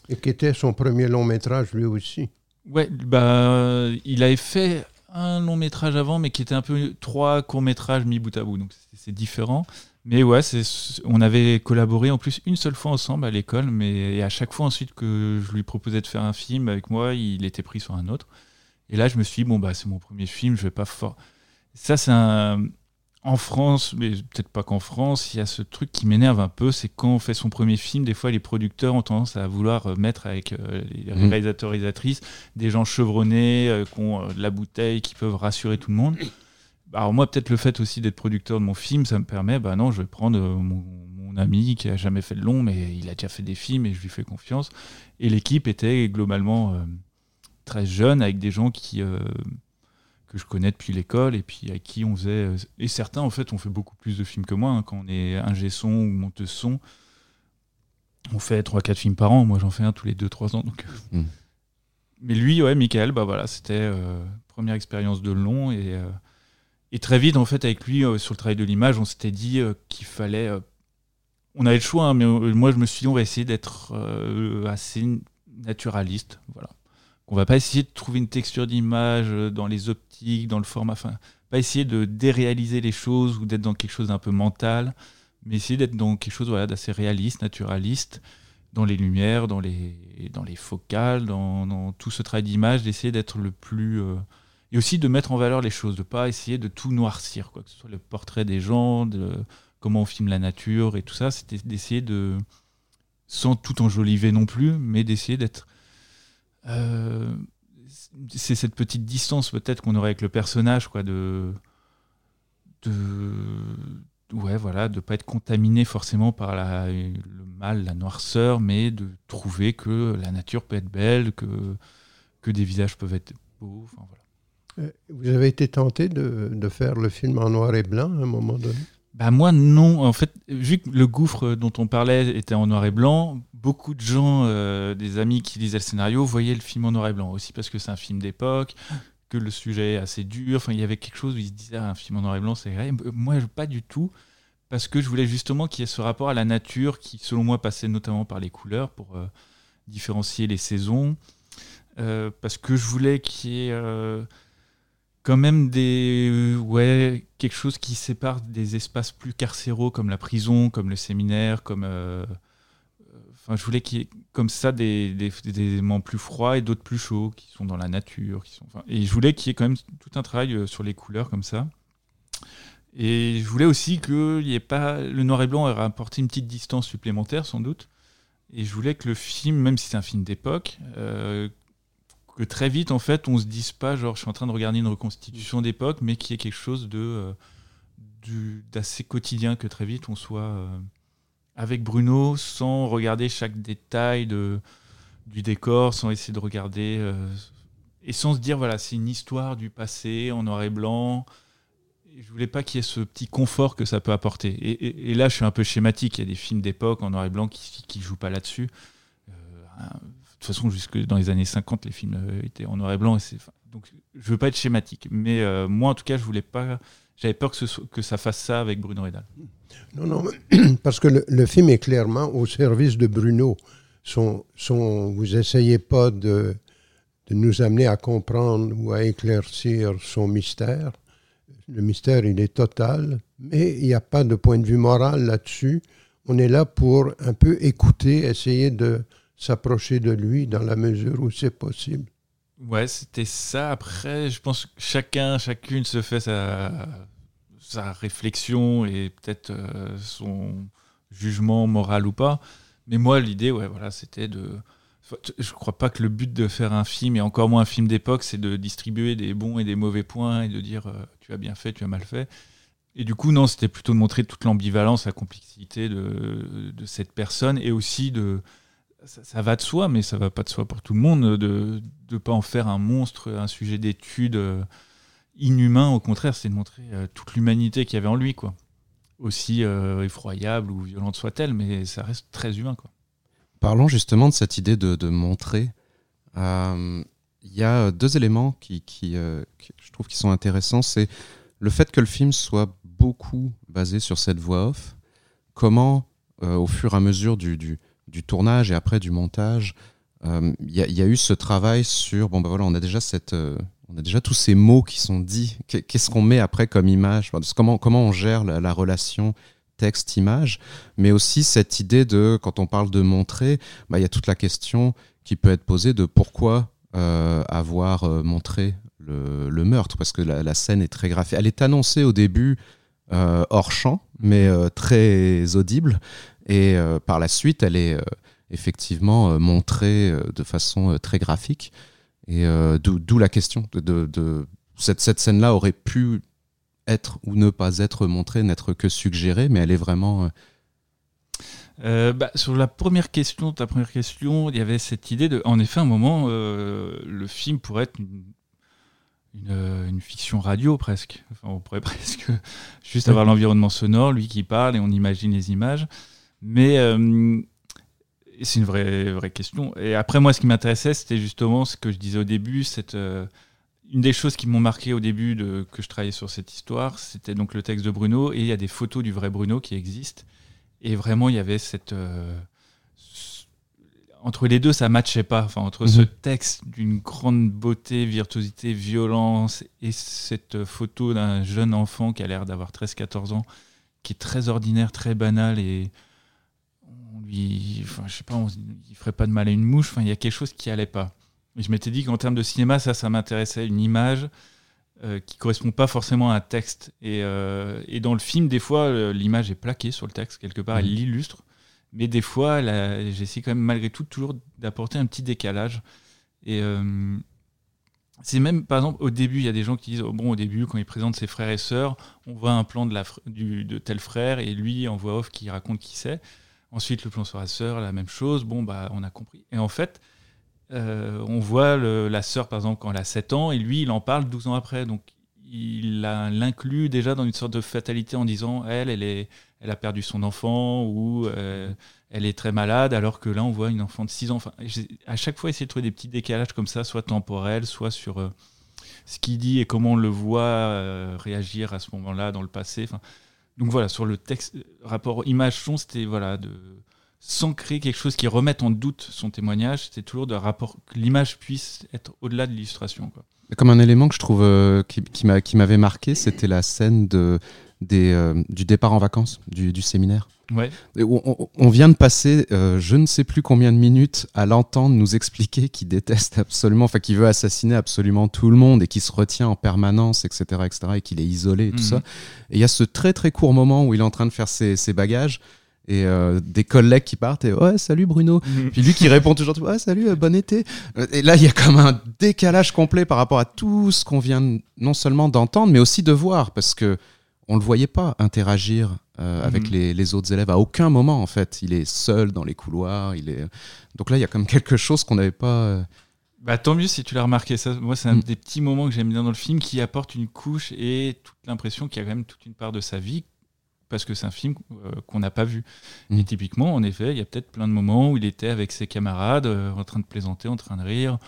et qui était son premier long métrage lui aussi. Ouais, bah, il avait fait un long métrage avant, mais qui était un peu trois courts métrages mis bout à bout. Donc c'est différent. Mais ouais, on avait collaboré en plus une seule fois ensemble à l'école, mais à chaque fois ensuite que je lui proposais de faire un film avec moi, il était pris sur un autre. Et là, je me suis dit, bon, bah, c'est mon premier film, je vais pas fort. Ça, c'est un en France, mais peut-être pas qu'en France, il y a ce truc qui m'énerve un peu, c'est quand on fait son premier film, des fois les producteurs ont tendance à vouloir euh, mettre avec euh, les mmh. réalisateurs et réalisatrices des gens chevronnés, euh, qui ont de la bouteille, qui peuvent rassurer tout le monde. Alors moi, peut-être le fait aussi d'être producteur de mon film, ça me permet, bah non, je vais prendre mon, ami qui a jamais fait de long, mais il a déjà fait des films et je lui fais confiance. Et l'équipe était globalement très jeune, avec des gens qui que je connais depuis l'école et puis à qui on faisait. Euh, et certains, en fait, ont fait beaucoup plus de films que moi. Hein. quand on est ingé son ou monteuse son, on fait 3-4 films par an. Moi, j'en fais un tous les 2-3 ans. Donc... Euh. Hmm. Mais lui, ouais, Michael, bah voilà, c'était euh, première expérience de long. Et, et, très vite, en fait, avec lui, sur le travail de l'image, on s'était dit qu'il fallait. on avait le choix, hein, mais moi, je me suis dit, on va essayer d'être assez naturaliste. Voilà. On va pas essayer de trouver une texture d'image euh, dans les optiques, dans le format, pas essayer de déréaliser les choses ou d'être dans quelque chose d'un peu mental, mais essayer d'être dans quelque chose d'assez réaliste, naturaliste, dans les lumières, dans les, dans les focales, dans, tout ce travail d'image, d'essayer d'être le plus... Euh, et aussi de mettre en valeur les choses, de pas essayer de tout noircir, quoi, que ce soit le portrait des gens, de comment on filme la nature et tout ça, c'était d'essayer de, sans tout enjoliver non plus, mais d'essayer d'être euh, c'est cette petite distance peut-être qu'on aurait avec le personnage, quoi, de, de, ouais, voilà, de pas être contaminé forcément par le mal, la noirceur, mais de trouver que la nature peut être belle, que, que des visages peuvent être beaux. voilà. Euh, vous avez été tenté de, de, faire le film en noir et blanc à un moment donné? Bah moi non, en fait, vu que le gouffre dont on parlait était en noir et blanc, beaucoup de gens, euh, des amis qui lisaient le scénario, voyaient le film en noir et blanc aussi parce que c'est un film d'époque, que le sujet est assez dur. Enfin, il y avait quelque chose où ils se disaient ah, un film en noir et blanc, c'est vrai. Moi, pas du tout, parce que je voulais justement qu'il y ait ce rapport à la nature qui, selon moi, passait notamment par les couleurs pour euh, différencier les saisons, euh, parce que je voulais qu'il y ait quand même des euh, ouais quelque chose qui sépare des espaces plus carcéraux comme la prison, comme le séminaire, comme euh, Enfin, je voulais qu'il y ait comme ça des, des, éléments plus froids et d'autres plus chauds, qui sont dans la nature. Qui sont, et je voulais qu'il y ait quand même tout un travail euh, sur les couleurs comme ça. Et je voulais aussi que y ait pas, le noir et blanc ait apporté une petite distance supplémentaire, sans doute. Et je voulais que le film, même si c'est un film d'époque, euh, que très vite, en fait, on se dise pas, genre, je suis en train de regarder une reconstitution d'époque, mais qu'il y ait quelque chose de euh, d'assez quotidien, que très vite on soit euh, avec Bruno, sans regarder chaque détail de, du décor, sans essayer de regarder, euh, et sans se dire, voilà, c'est une histoire du passé en noir et blanc. Je voulais pas qu'il y ait ce petit confort que ça peut apporter. Et, là, je suis un peu schématique. Il y a des films d'époque en noir et blanc qui qui jouent pas là-dessus. De toute façon, jusque dans les années 50, les films euh, étaient en noir et blanc. Et donc, je veux pas être schématique. Mais euh, moi, en tout cas, je voulais pas. J'avais peur que, ça fasse ça avec Bruno Redal. Non, non, [clears throat] parce que le, film est clairement au service de Bruno. Son, son, vous essayez pas de, de nous amener à comprendre ou à éclaircir son mystère. Le mystère, il est total, mais il n'y a pas de point de vue moral là-dessus. On est là pour un peu écouter, essayer de s'approcher de lui dans la mesure où c'est possible. Ouais, c'était ça. Après, je pense que chacun, chacune se fait sa, sa réflexion et peut-être euh, son jugement moral ou pas. Mais moi, l'idée, ouais, voilà, c'était de. Je crois pas que le but de faire un film, et encore moins un film d'époque, c'est de distribuer des bons et des mauvais points et de dire euh, tu as bien fait, tu as mal fait. Et du coup, non, c'était plutôt de montrer toute l'ambivalence, la complexité de, de cette personne et aussi de. Ça, va de soi, mais ça va pas de soi pour tout le monde, de ne pas en faire un monstre, un sujet d'étude euh, inhumain. Au contraire, c'est de montrer euh, toute l'humanité qu'il y avait en lui, quoi. Aussi euh, effroyable ou violente soit-elle, mais ça reste très humain, quoi. Parlons justement de cette idée de, montrer. Il y a deux éléments qui, qui, je trouve qui sont intéressants. C'est le fait que le film soit beaucoup basé sur cette voix off. Comment, au fur et à mesure du, du tournage et après du montage, euh, il y, a- il y a eu ce travail sur bon ben voilà, on a déjà cette, euh, on a déjà tous ces mots qui sont dits. Qu'est- Qu'est-ce qu'on met après comme image? Comment comment on gère la, la relation texte-image, mais aussi cette idée de quand on parle de montrer, bah, il y a toute la question qui peut être posée de pourquoi euh, avoir euh, montré le, meurtre, parce que la, scène est très graphique. Elle est annoncée au début euh, hors champ, mais euh, très audible, et euh, par la suite, elle est euh, effectivement euh, montrée de façon très graphique, et d'où la question de, de- de- cette, cette scène-là aurait pu être ou ne pas être montrée, n'être que suggérée, mais elle est vraiment euh, bah, sur la première question, ta première question, il y avait cette idée de, en effet, à un moment, euh, le film pourrait être une, une, une fiction radio presque. Enfin, on pourrait [laughs] presque juste avoir l'environnement sonore, lui qui parle et on imagine les images. Mais euh, c'est une vraie, vraie question. Et après, moi, ce qui m'intéressait, c'était justement ce que je disais au début, cette, euh, une des choses qui m'ont marqué au début de, que je travaillais sur cette histoire, c'était donc le texte de Bruno et il y a des photos du vrai Bruno qui existent. Et vraiment, il y avait cette. euh, entre les deux, ça matchait pas. Enfin, entre ce Mhm. texte d'une grande beauté, virtuosité, violence, et cette photo d'un jeune enfant qui a l'air d'avoir 13-14 ans, qui est très ordinaire, très banal, et on lui. Enfin, je sais pas, on il ferait pas de mal à une mouche. Enfin, il y a quelque chose qui allait pas. Et je m'étais dit qu'en termes de cinéma, ça, ça m'intéressait. Une image euh, qui correspond pas forcément à un texte. Et, euh, et dans le film, des fois, l'image est plaquée sur le texte, quelque part, elle Mhm. l'illustre. Mais des fois, j'essaie quand même, malgré tout, toujours d'apporter un petit décalage. Et euh, c'est même, par exemple, au début, il y a des gens qui disent oh, bon, au début, quand il présente ses frères et sœurs, on voit un plan de, la, du, de tel frère et lui, en voix off, qui raconte qui c'est. Ensuite, le plan sur la sœur, la même chose. Bon, bah, on a compris. Et en fait, euh, on voit la sœur, par exemple, quand elle a 7 ans, et lui, il en parle 12 ans après. Donc, il l'inclut déjà dans une sorte de fatalité en disant elle, elle, a perdu son enfant ou euh, elle est très malade, alors que là, on voit une enfant de 6 ans. Enfin, à chaque fois essayé de trouver des petits décalages comme ça, soit temporels, soit sur euh, ce qu'il dit et comment on le voit réagir à ce moment-là dans le passé. Enfin, donc voilà, sur le texte, rapport image-son, c'était voilà, de sans créer quelque chose qui remette en doute son témoignage, c'était toujours de rapport que l'image puisse être au-delà de l'illustration. Comme un élément que je trouve euh, qui, qui m'avait marqué, c'était la scène de, des, euh, du départ en vacances du, du séminaire. Ouais. On, on, vient de passer euh, je ne sais plus combien de minutes à l'entendre nous expliquer [laughs] qu'il déteste absolument, enfin qu'il veut assassiner absolument tout le monde et qu'il se retient en permanence, etc., etc., et qu'il est isolé et tout Mhm. ça. Et il y a ce très très court moment où il est en train de faire ses, ses bagages et euh, des collègues qui partent et ouais salut Bruno. [laughs] Puis lui qui répond toujours ouais salut euh, bon été. Et là il y a comme un décalage complet par rapport à tout ce qu'on vient non seulement d'entendre mais aussi de voir parce que on le voyait pas interagir euh, avec Mhm. les, les autres élèves à aucun moment en fait. Il est seul dans les couloirs. Il est donc là il y a comme quelque chose qu'on n'avait pas. euh, Bah, tant mieux si tu l'as remarqué. Ça, moi, c'est un Mm. des petits moments que j'aime bien dans le film qui apporte une couche et toute l'impression qu'il y a quand même toute une part de sa vie parce que c'est un film euh, qu'on n'a pas vu. Mm. Et typiquement, en effet, il y a peut-être plein de moments où il était avec ses camarades en train de plaisanter, en train de rire.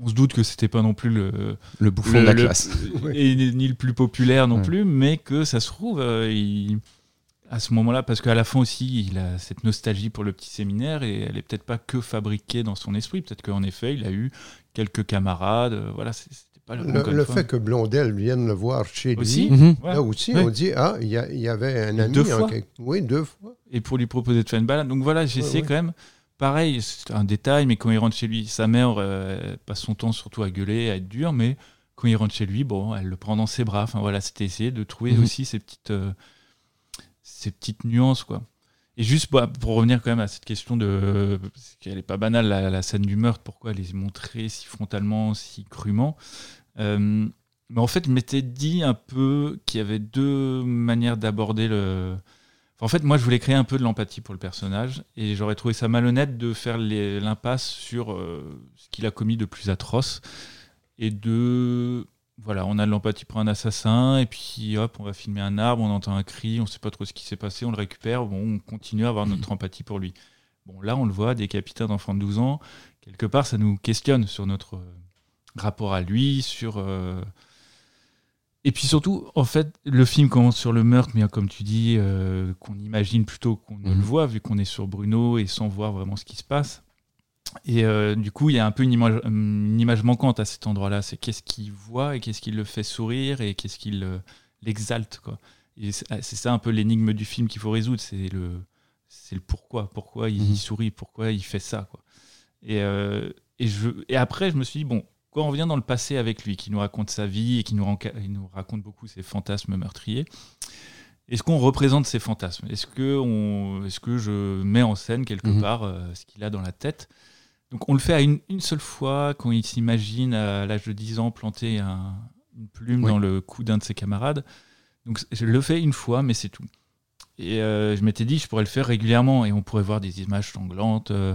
On se doute que c'était pas non plus le, le bouffon le- de la le- classe. [laughs] et ni le plus populaire non Ouais. plus, mais que ça se trouve, euh, il- à ce moment-là, parce qu'à la fin aussi, il a cette nostalgie pour le petit séminaire et elle est peut-être pas que fabriquée dans son esprit. Peut-être qu'en effet, il a eu quelques camarades. euh, voilà, c'était pas le, Le, fait que Blondel vienne le voir chez Aussi. lui, Mhm. Ouais. là aussi, Ouais. on dit Ah, il y, avait un ami. Deux fois. quelque- Oui, deux fois. et pour lui proposer de faire une balade. Donc voilà, j'essaie Ouais, ouais. quand même. Pareil, c'est un détail, mais quand il rentre chez lui, sa mère euh, passe son temps surtout à gueuler, à être dure, mais quand il rentre chez lui, bon, elle le prend dans ses bras. Enfin voilà, c'était essayer de trouver Mhm. aussi ces petites, euh, ces petites nuances, quoi. Et juste bah, pour revenir quand même à cette question de, parce qu'elle est pas banale, la, la scène du meurtre, pourquoi elle est montrée si frontalement, si crûment. Euh, mais en fait, je m'étais dit un peu qu'il y avait deux manières d'aborder le, en fait, moi, je voulais créer un peu de l'empathie pour le personnage, et j'aurais trouvé ça malhonnête de faire l'impasse sur euh, ce qu'il a commis de plus atroce, et de... Voilà, on a de l'empathie pour un assassin, et puis hop, on va filmer un arbre, on entend un cri, on sait pas trop ce qui s'est passé, on le récupère, bon, on continue à avoir notre empathie pour lui. Bon, là, on le voit, décapité un enfant de 12 ans, quelque part, ça nous questionne sur notre euh, rapport à lui, sur... euh, et puis surtout, en fait, le film commence sur le meurtre, mais comme tu dis, euh, qu'on imagine plutôt qu'on ne Mhm. le voit, vu qu'on est sur Bruno et sans voir vraiment ce qui se passe. Et euh, du coup, il y a un peu une image, une image manquante à cet endroit-là. C'est qu'est-ce qu'il voit et qu'est-ce qui le fait sourire et qu'est-ce qui le- l'exalte. quoi. Et c'est ça un peu l'énigme du film qu'il faut résoudre. C'est le, le pourquoi. Pourquoi il Mhm. sourit, pourquoi il fait ça. Quoi? Et, euh, et, je, et après, je me suis dit, bon, quand on revient dans le passé avec lui, qui nous raconte sa vie et qui nous, raconte beaucoup ses fantasmes meurtriers, est-ce qu'on représente ces fantasmes? Est-ce que, on, est que je mets en scène quelque Mhm. part euh, ce qu'il a dans la tête? Donc on le fait à une, une seule fois, quand il s'imagine à l'âge de 10 ans planter un- une plume Oui. dans le cou d'un de ses camarades. Donc je le fais une fois, mais c'est tout. Et euh, je m'étais dit, je pourrais le faire régulièrement et on pourrait voir des images sanglantes. euh,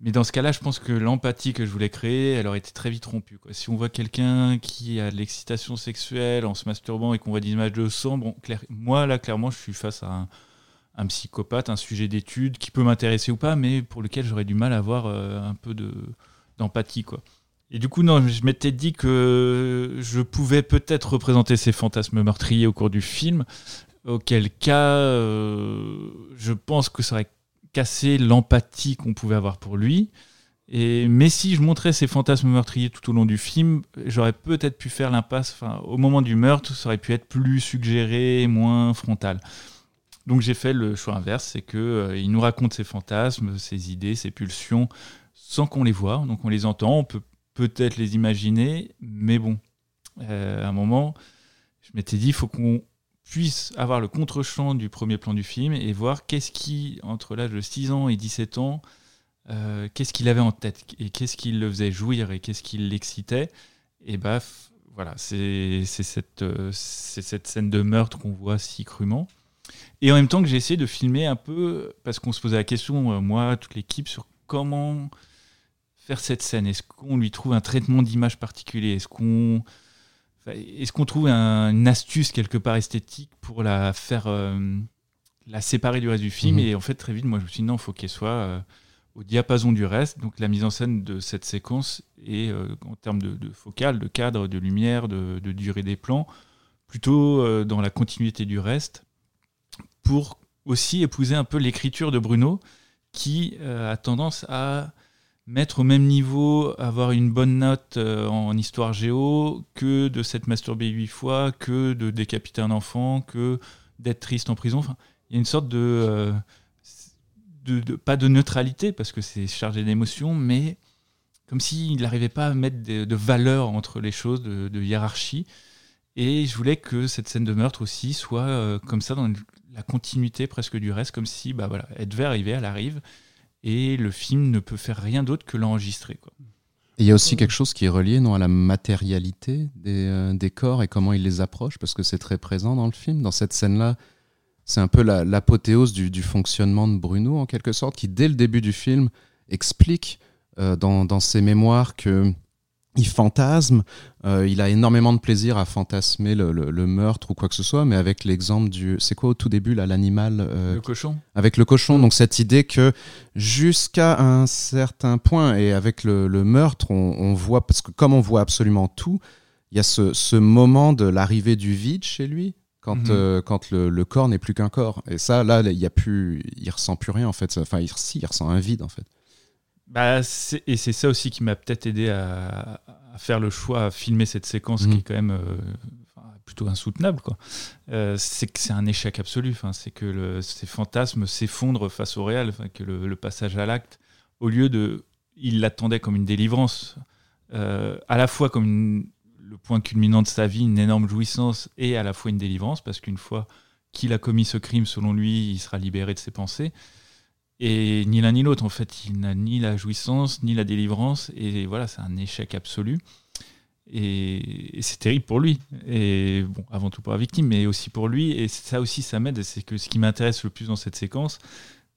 mais dans ce cas-là, je pense que l'empathie que je voulais créer, elle aurait été très vite rompue. Si on voit quelqu'un qui a de l'excitation sexuelle en se masturbant et qu'on voit des images de sang, bon, moi là, clairement, je suis face à un, psychopathe, un sujet d'étude qui peut m'intéresser ou pas, mais pour lequel j'aurais du mal à avoir euh, un peu de d'empathie, quoi. Et du coup, non, je m'étais dit que je pouvais peut-être représenter ces fantasmes meurtriers au cours du film, auquel cas, euh, je pense que ça aurait cassé l'empathie qu'on pouvait avoir pour lui. Et, mais si je montrais ces fantasmes meurtriers tout au long du film, j'aurais peut-être pu faire l'impasse. Enfin, au moment du meurtre, ça aurait pu être plus suggéré, moins frontal. Donc j'ai fait le choix inverse, c'est que euh, il nous raconte ses fantasmes, ses idées, ses pulsions, sans qu'on les voit. Donc on les entend, on peut peut-être les imaginer, mais bon, euh, à un moment, je m'étais dit, il faut qu'on puisse avoir le contre-champ du premier plan du film et voir qu'est-ce qui, entre l'âge de 6 ans et 17 ans, euh, qu'est-ce qu'il avait en tête et qu'est-ce qui le faisait jouir et qu'est-ce qui l'excitait. Et baf, voilà, c'est cette, euh, cette scène de meurtre qu'on voit si crûment. Et en même temps que j'ai essayé de filmer un peu, parce qu'on se posait la question, euh, moi, toute l'équipe, sur comment faire cette scène. Est-ce qu'on lui trouve un traitement d'image particulier? Est-ce qu'on est-ce qu'on trouve un- une astuce quelque part esthétique pour la faire euh, la séparer du reste du film Mhm. Et en fait, très vite, moi, je me suis dit non, il faut qu'elle soit euh, au diapason du reste. Donc la mise en scène de cette séquence est, euh, en termes de, de focale, de cadre, de lumière, de, de durée des plans, plutôt dans la continuité du reste, pour aussi épouser un peu l'écriture de Bruno, qui a tendance à mettre au même niveau, avoir une bonne note euh, en histoire géo, que de s'être masturbé huit fois, que de décapiter un enfant, que d'être triste en prison. Enfin, il y a une sorte de, de, pas de neutralité parce que c'est chargé d'émotions, mais comme s'il n'arrivait pas à mettre de, valeur entre les choses, de, hiérarchie. Et je voulais que cette scène de meurtre aussi soit comme ça dans la continuité presque du reste, comme si bah voilà, devait arriver, elle arrive, et le film ne peut faire rien d'autre que l'enregistrer. Il y a aussi quelque chose qui est relié non, à la matérialité des, euh, des corps et comment il les approche, parce que c'est très présent dans le film. Dans cette scène-là, c'est un peu l'apothéose du, fonctionnement de Bruno, en quelque sorte, qui, dès le début du film, explique euh, dans, ses mémoires que il fantasme, euh, il a énormément de plaisir à fantasmer le, meurtre ou quoi que ce soit, mais avec l'exemple du, c'est quoi au tout début là, l'animal euh, Le cochon. Avec le cochon, donc cette idée que jusqu'à un certain point et avec le, meurtre, on, voit parce que comme on voit absolument tout, il y a ce, moment de l'arrivée du vide chez lui. Quand, mhm. euh, quand le, corps n'est plus qu'un corps. Et ça, là, il y a plus, il ressent plus rien en fait. Enfin, il, si, il ressent un vide en fait. Bah, et c'est ça aussi qui m'a peut-être aidé à, faire le choix, à filmer cette séquence qui mhm. est quand même euh, plutôt insoutenable. Quoi. Euh, c'est que c'est un échec absolu. Enfin, c'est que le, ces fantasmes s'effondrent face au réel. Enfin, que le, passage à l'acte, au lieu de. Il l'attendait comme une délivrance, euh, à la fois comme le point culminant de sa vie, une énorme jouissance, et à la fois une délivrance, parce qu'une fois qu'il a commis ce crime, selon lui, il sera libéré de ses pensées. Et ni l'un ni l'autre, en fait, il n'a ni la jouissance, ni la délivrance, et voilà, c'est un échec absolu. Et, c'est terrible pour lui, et bon, avant tout pour la victime, mais aussi pour lui, et ça aussi, ça m'aide, c'est que ce qui m'intéresse le plus dans cette séquence,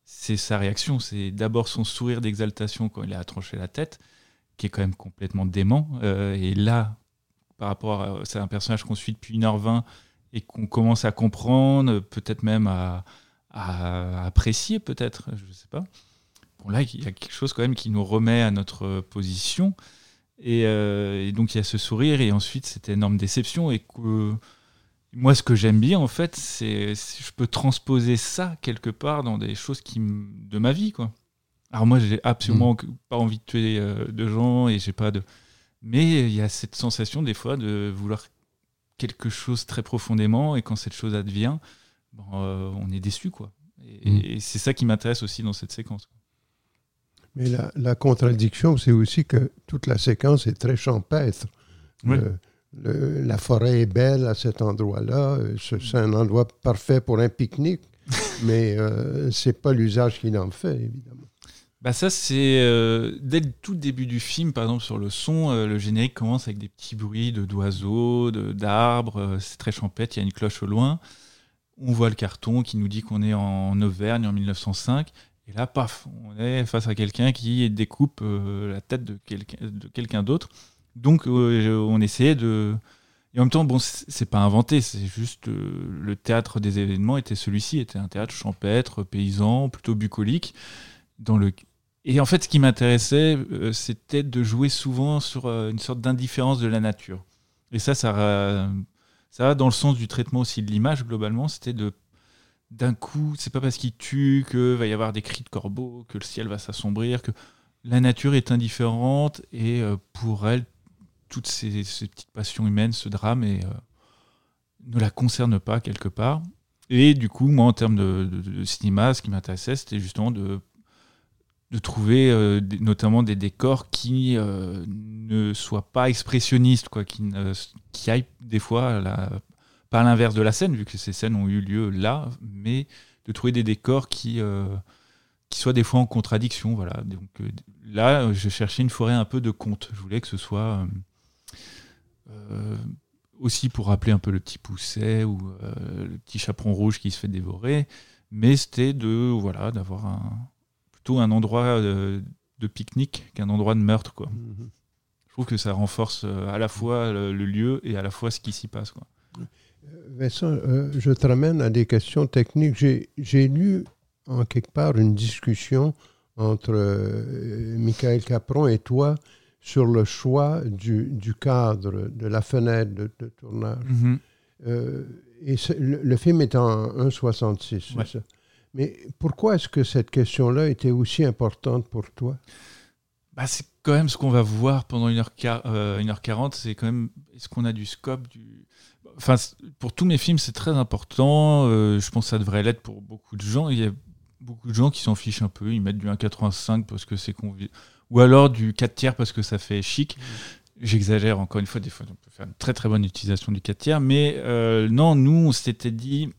c'est sa réaction, c'est d'abord son sourire d'exaltation quand il a tranché la tête, qui est quand même complètement dément, euh, et là, par rapport à, c'est un personnage qu'on suit depuis 1h20, et qu'on commence à comprendre, peut-être même à à apprécier peut-être, je ne sais pas. Bon là, il y a quelque chose quand même qui nous remet à notre position. Euh, et, donc il y a ce sourire et ensuite cette énorme déception. Et que moi, ce que j'aime bien en fait, c'est je peux transposer ça quelque part dans des choses qui de ma vie, quoi. Alors moi, j'ai absolument mm. pas envie de tuer euh, de gens et j'ai pas de. Mais il y a cette sensation des fois de vouloir quelque chose très profondément et quand cette chose advient, euh, on est déçu. Quoi. Et, mm. c'est ça qui m'intéresse aussi dans cette séquence. Mais la, contradiction, c'est aussi que toute la séquence est très champêtre. la forêt est belle à cet endroit-là. C'est un endroit parfait pour un pique-nique, [laughs] mais euh, c'est pas l'usage qu'il en fait, évidemment. Bah ça, c'est euh, dès le tout début du film, par exemple, sur le son, le générique commence avec des petits bruits de d'oiseaux, d'arbres, c'est très champêtre, il y a une cloche au loin on voit le carton qui nous dit qu'on est en Auvergne en 1905. Et là, paf, on est face à quelqu'un qui découpe euh, la tête de quelqu'un d'autre. Donc, euh, on essayait de. Et en même temps, bon, c'est pas inventé, c'est juste euh, le théâtre des événements était celui-ci, était un théâtre champêtre, paysan, plutôt bucolique. Dans le... Et en fait, ce qui m'intéressait, c'était de jouer souvent sur une sorte d'indifférence de la nature. Et ça, ça, ça dans le sens du traitement aussi de l'image globalement, c'était de d'un coup, c'est pas parce qu'il tue que va y avoir des cris de corbeaux, que le ciel va s'assombrir, que la nature est indifférente et euh, pour elle, toutes ces, petites passions humaines, ce drame et, euh, ne la concerne pas quelque part. Et du coup, moi, en termes de cinéma, ce qui m'intéressait, c'était justement de de trouver euh, notamment des décors qui euh, ne soient pas expressionnistes, quoi, qui, qui aillent des fois pas à l'inverse de la scène, vu que ces scènes ont eu lieu là, mais de trouver des décors qui, euh, qui soient des fois en contradiction. Voilà. Donc là, je cherchais une forêt un peu de conte. Je voulais que ce soit aussi pour rappeler un peu le petit pousset ou le petit chaperon rouge qui se fait dévorer, mais c'était de voilà d'avoir un un endroit de, pique-nique qu'un endroit de meurtre. Quoi. Mhm. Je trouve que ça renforce euh, à la fois le, lieu et à la fois ce qui s'y passe. Quoi. Euh, Vincent, euh, je te ramène à des questions techniques. J'ai lu en quelque part une discussion entre Michael Capron et toi sur le choix du, cadre, de la fenêtre de, tournage. Mhm. et le, film est en 1,66, c'est ça? Mais pourquoi est-ce que cette question-là était aussi importante pour toi? Bah, C'est quand même ce qu'on va voir pendant 1h40, euh, c'est quand même est-ce qu'on a du scope du... Enfin, pour tous mes films, c'est très important. Euh, je pense que ça devrait l'être pour beaucoup de gens. Il y a beaucoup de gens qui s'en fichent un peu. Ils mettent du 1,85 parce que c'est convivial. Ou alors du 4 tiers parce que ça fait chic. J'exagère encore une fois, des fois on peut faire une très très bonne utilisation du 4 tiers. Mais euh, non, nous, on s'était dit,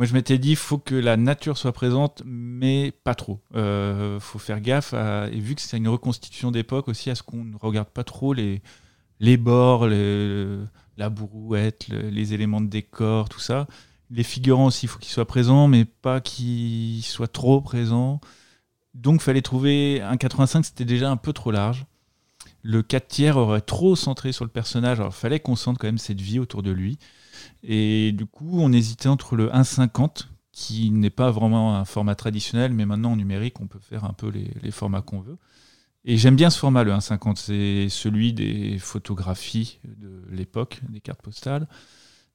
moi, je m'étais dit, faut que la nature soit présente, mais pas trop. Euh, faut faire gaffe, et vu que c'est une reconstitution d'époque aussi, à ce qu'on ne regarde pas trop les, les bords, la brouette, les éléments de décor, tout ça. Les figurants aussi, il faut qu'ils soient présents, mais pas qu'ils soient trop présents. Donc, fallait trouver un 85, c'était déjà un peu trop large. Le 4 tiers aurait trop centré sur le personnage, alors il fallait qu'on sente quand même cette vie autour de lui. Et du coup, on hésitait entre le 1,50, qui n'est pas vraiment un format traditionnel, mais maintenant en numérique, on peut faire un peu les, formats qu'on veut. Et j'aime bien ce format, le 1,50. C'est celui des photographies de l'époque, des cartes postales.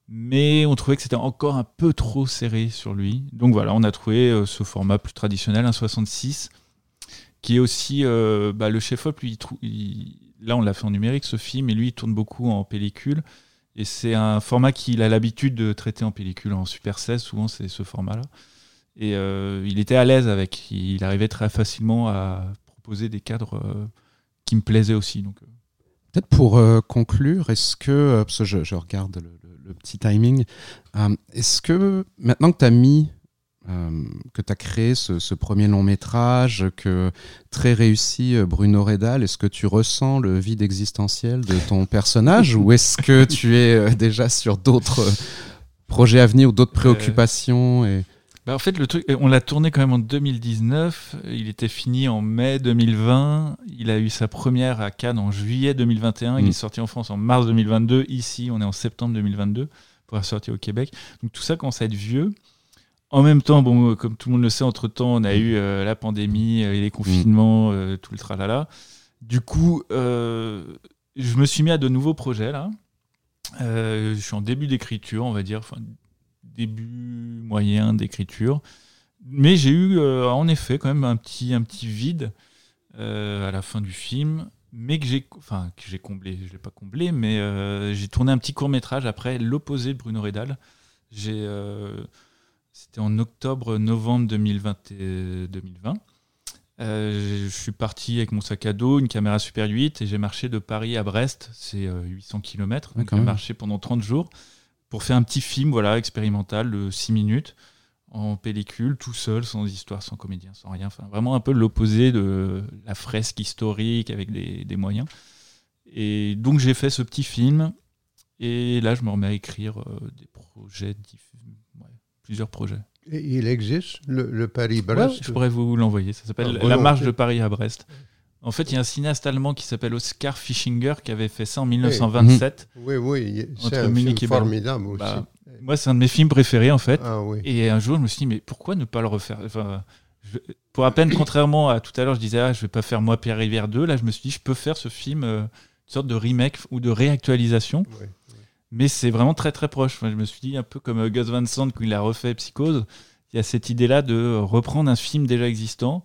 Mais on trouvait que c'était encore un peu trop serré sur lui. Donc voilà, on a trouvé euh, ce format plus traditionnel, 1,66, qui est aussi euh, bah, le chef-op. là, on l'a fait en numérique, ce film, et lui, il tourne beaucoup en pellicule. Et c'est un format qu'il a l'habitude de traiter en pellicule, en Super 16, souvent c'est ce format-là. Et euh, il était à l'aise avec, il arrivait très facilement à proposer des cadres euh, qui me plaisaient aussi. Donc, euh. Peut-être pour conclure, est-ce que, parce que je, regarde le petit timing, est-ce que maintenant que tu as mis euh, que tu as créé ce, premier long métrage, que très réussi euh, Bruno Redal, est-ce que tu ressens le vide existentiel de ton personnage [laughs] ou est-ce que tu es euh, déjà sur d'autres projets à venir ou d'autres préoccupations et... Bah, en fait, le truc, on l'a tourné quand même en 2019. Il était fini en mai 2020. Il a eu sa première à Cannes en juillet 2021. Il mm. est sorti en France en mars 2022. Ici, on est en septembre 2022 pour sortir au Québec. Donc tout ça commence à être vieux. En même temps, bon, comme tout le monde le sait, entre-temps, on a eu euh, la pandémie et les confinements, mm. euh, tout le tralala. Du coup, euh, je me suis mis à de nouveaux projets, là. je suis en début d'écriture, on va dire, enfin, début moyen d'écriture. Mais j'ai eu, en effet, quand même un petit, un petit vide à la fin du film, mais que j'ai enfin, que j'ai comblé. Je ne l'ai pas comblé, mais j'ai tourné un petit court-métrage après L'opposé de Bruno Redal. J'ai c'était en octobre-novembre 2020. Euh, je suis parti avec mon sac à dos, une caméra Super 8 et j'ai marché de Paris à Brest, c'est 800 km. Donc j'ai marché pendant 30 jours pour faire un petit film voilà, expérimental de 6 minutes en pellicule, tout seul, sans histoire, sans comédien, sans rien. Enfin, vraiment un peu l'opposé de la fresque historique avec des, moyens. Et donc j'ai fait ce petit film et là je me remets à écrire euh, des projets différents plusieurs projets. Et il existe, le, Paris-Brest Je pourrais vous l'envoyer. Ça s'appelle ah, La marche de Paris à Brest. En fait, il y a un cinéaste allemand qui s'appelle Oskar Fischinger qui avait fait ça en 1927. Oui, oui, c'est un film formidable aussi. Bah, moi, c'est un de mes films préférés, en fait. Ah, oui. Et un jour, je me suis dit, mais pourquoi ne pas le refaire? Enfin, Pour à peine, contrairement à tout à l'heure, je disais, ah, je vais pas faire Moi, Pierre Rivière 2. Là, je me suis dit, je peux faire ce film, euh, une sorte de remake ou de réactualisation. Oui mais c'est vraiment très très proche. je me suis dit un peu comme euh, Gus Van Sant quand il a refait Psychose, il y a cette idée-là de reprendre un film déjà existant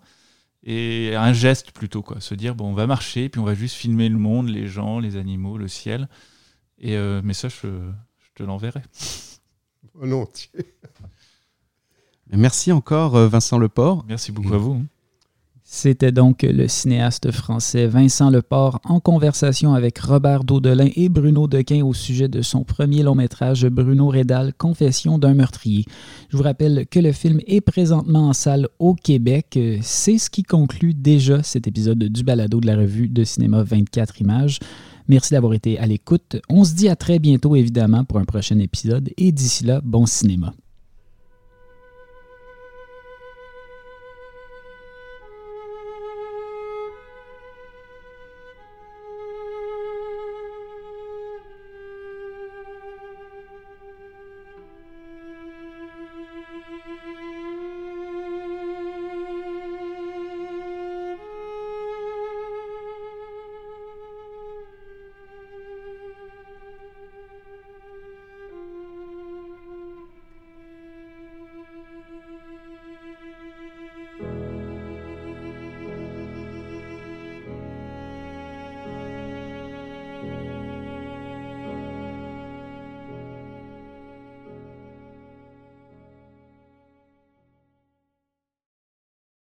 et un geste plutôt quoi, se dire bon on va marcher puis on va juste filmer le monde, les gens, les animaux, le ciel. Et euh, mais ça je, je te l'enverrai. Volontiers. Merci encore euh, Vincent Leport. Merci beaucoup à vous. C'était donc le cinéaste français Vincent Leport en conversation avec Robert Daudelin et Bruno Dequin au sujet de son premier long métrage Bruno Rédal, Confession d'un meurtrier. Je vous rappelle que le film est présentement en salle au Québec. C'est ce qui conclut déjà cet épisode du balado de la revue de cinéma 24 images. Merci d'avoir été à l'écoute. On se dit à très bientôt évidemment pour un prochain épisode et d'ici là, bon cinéma.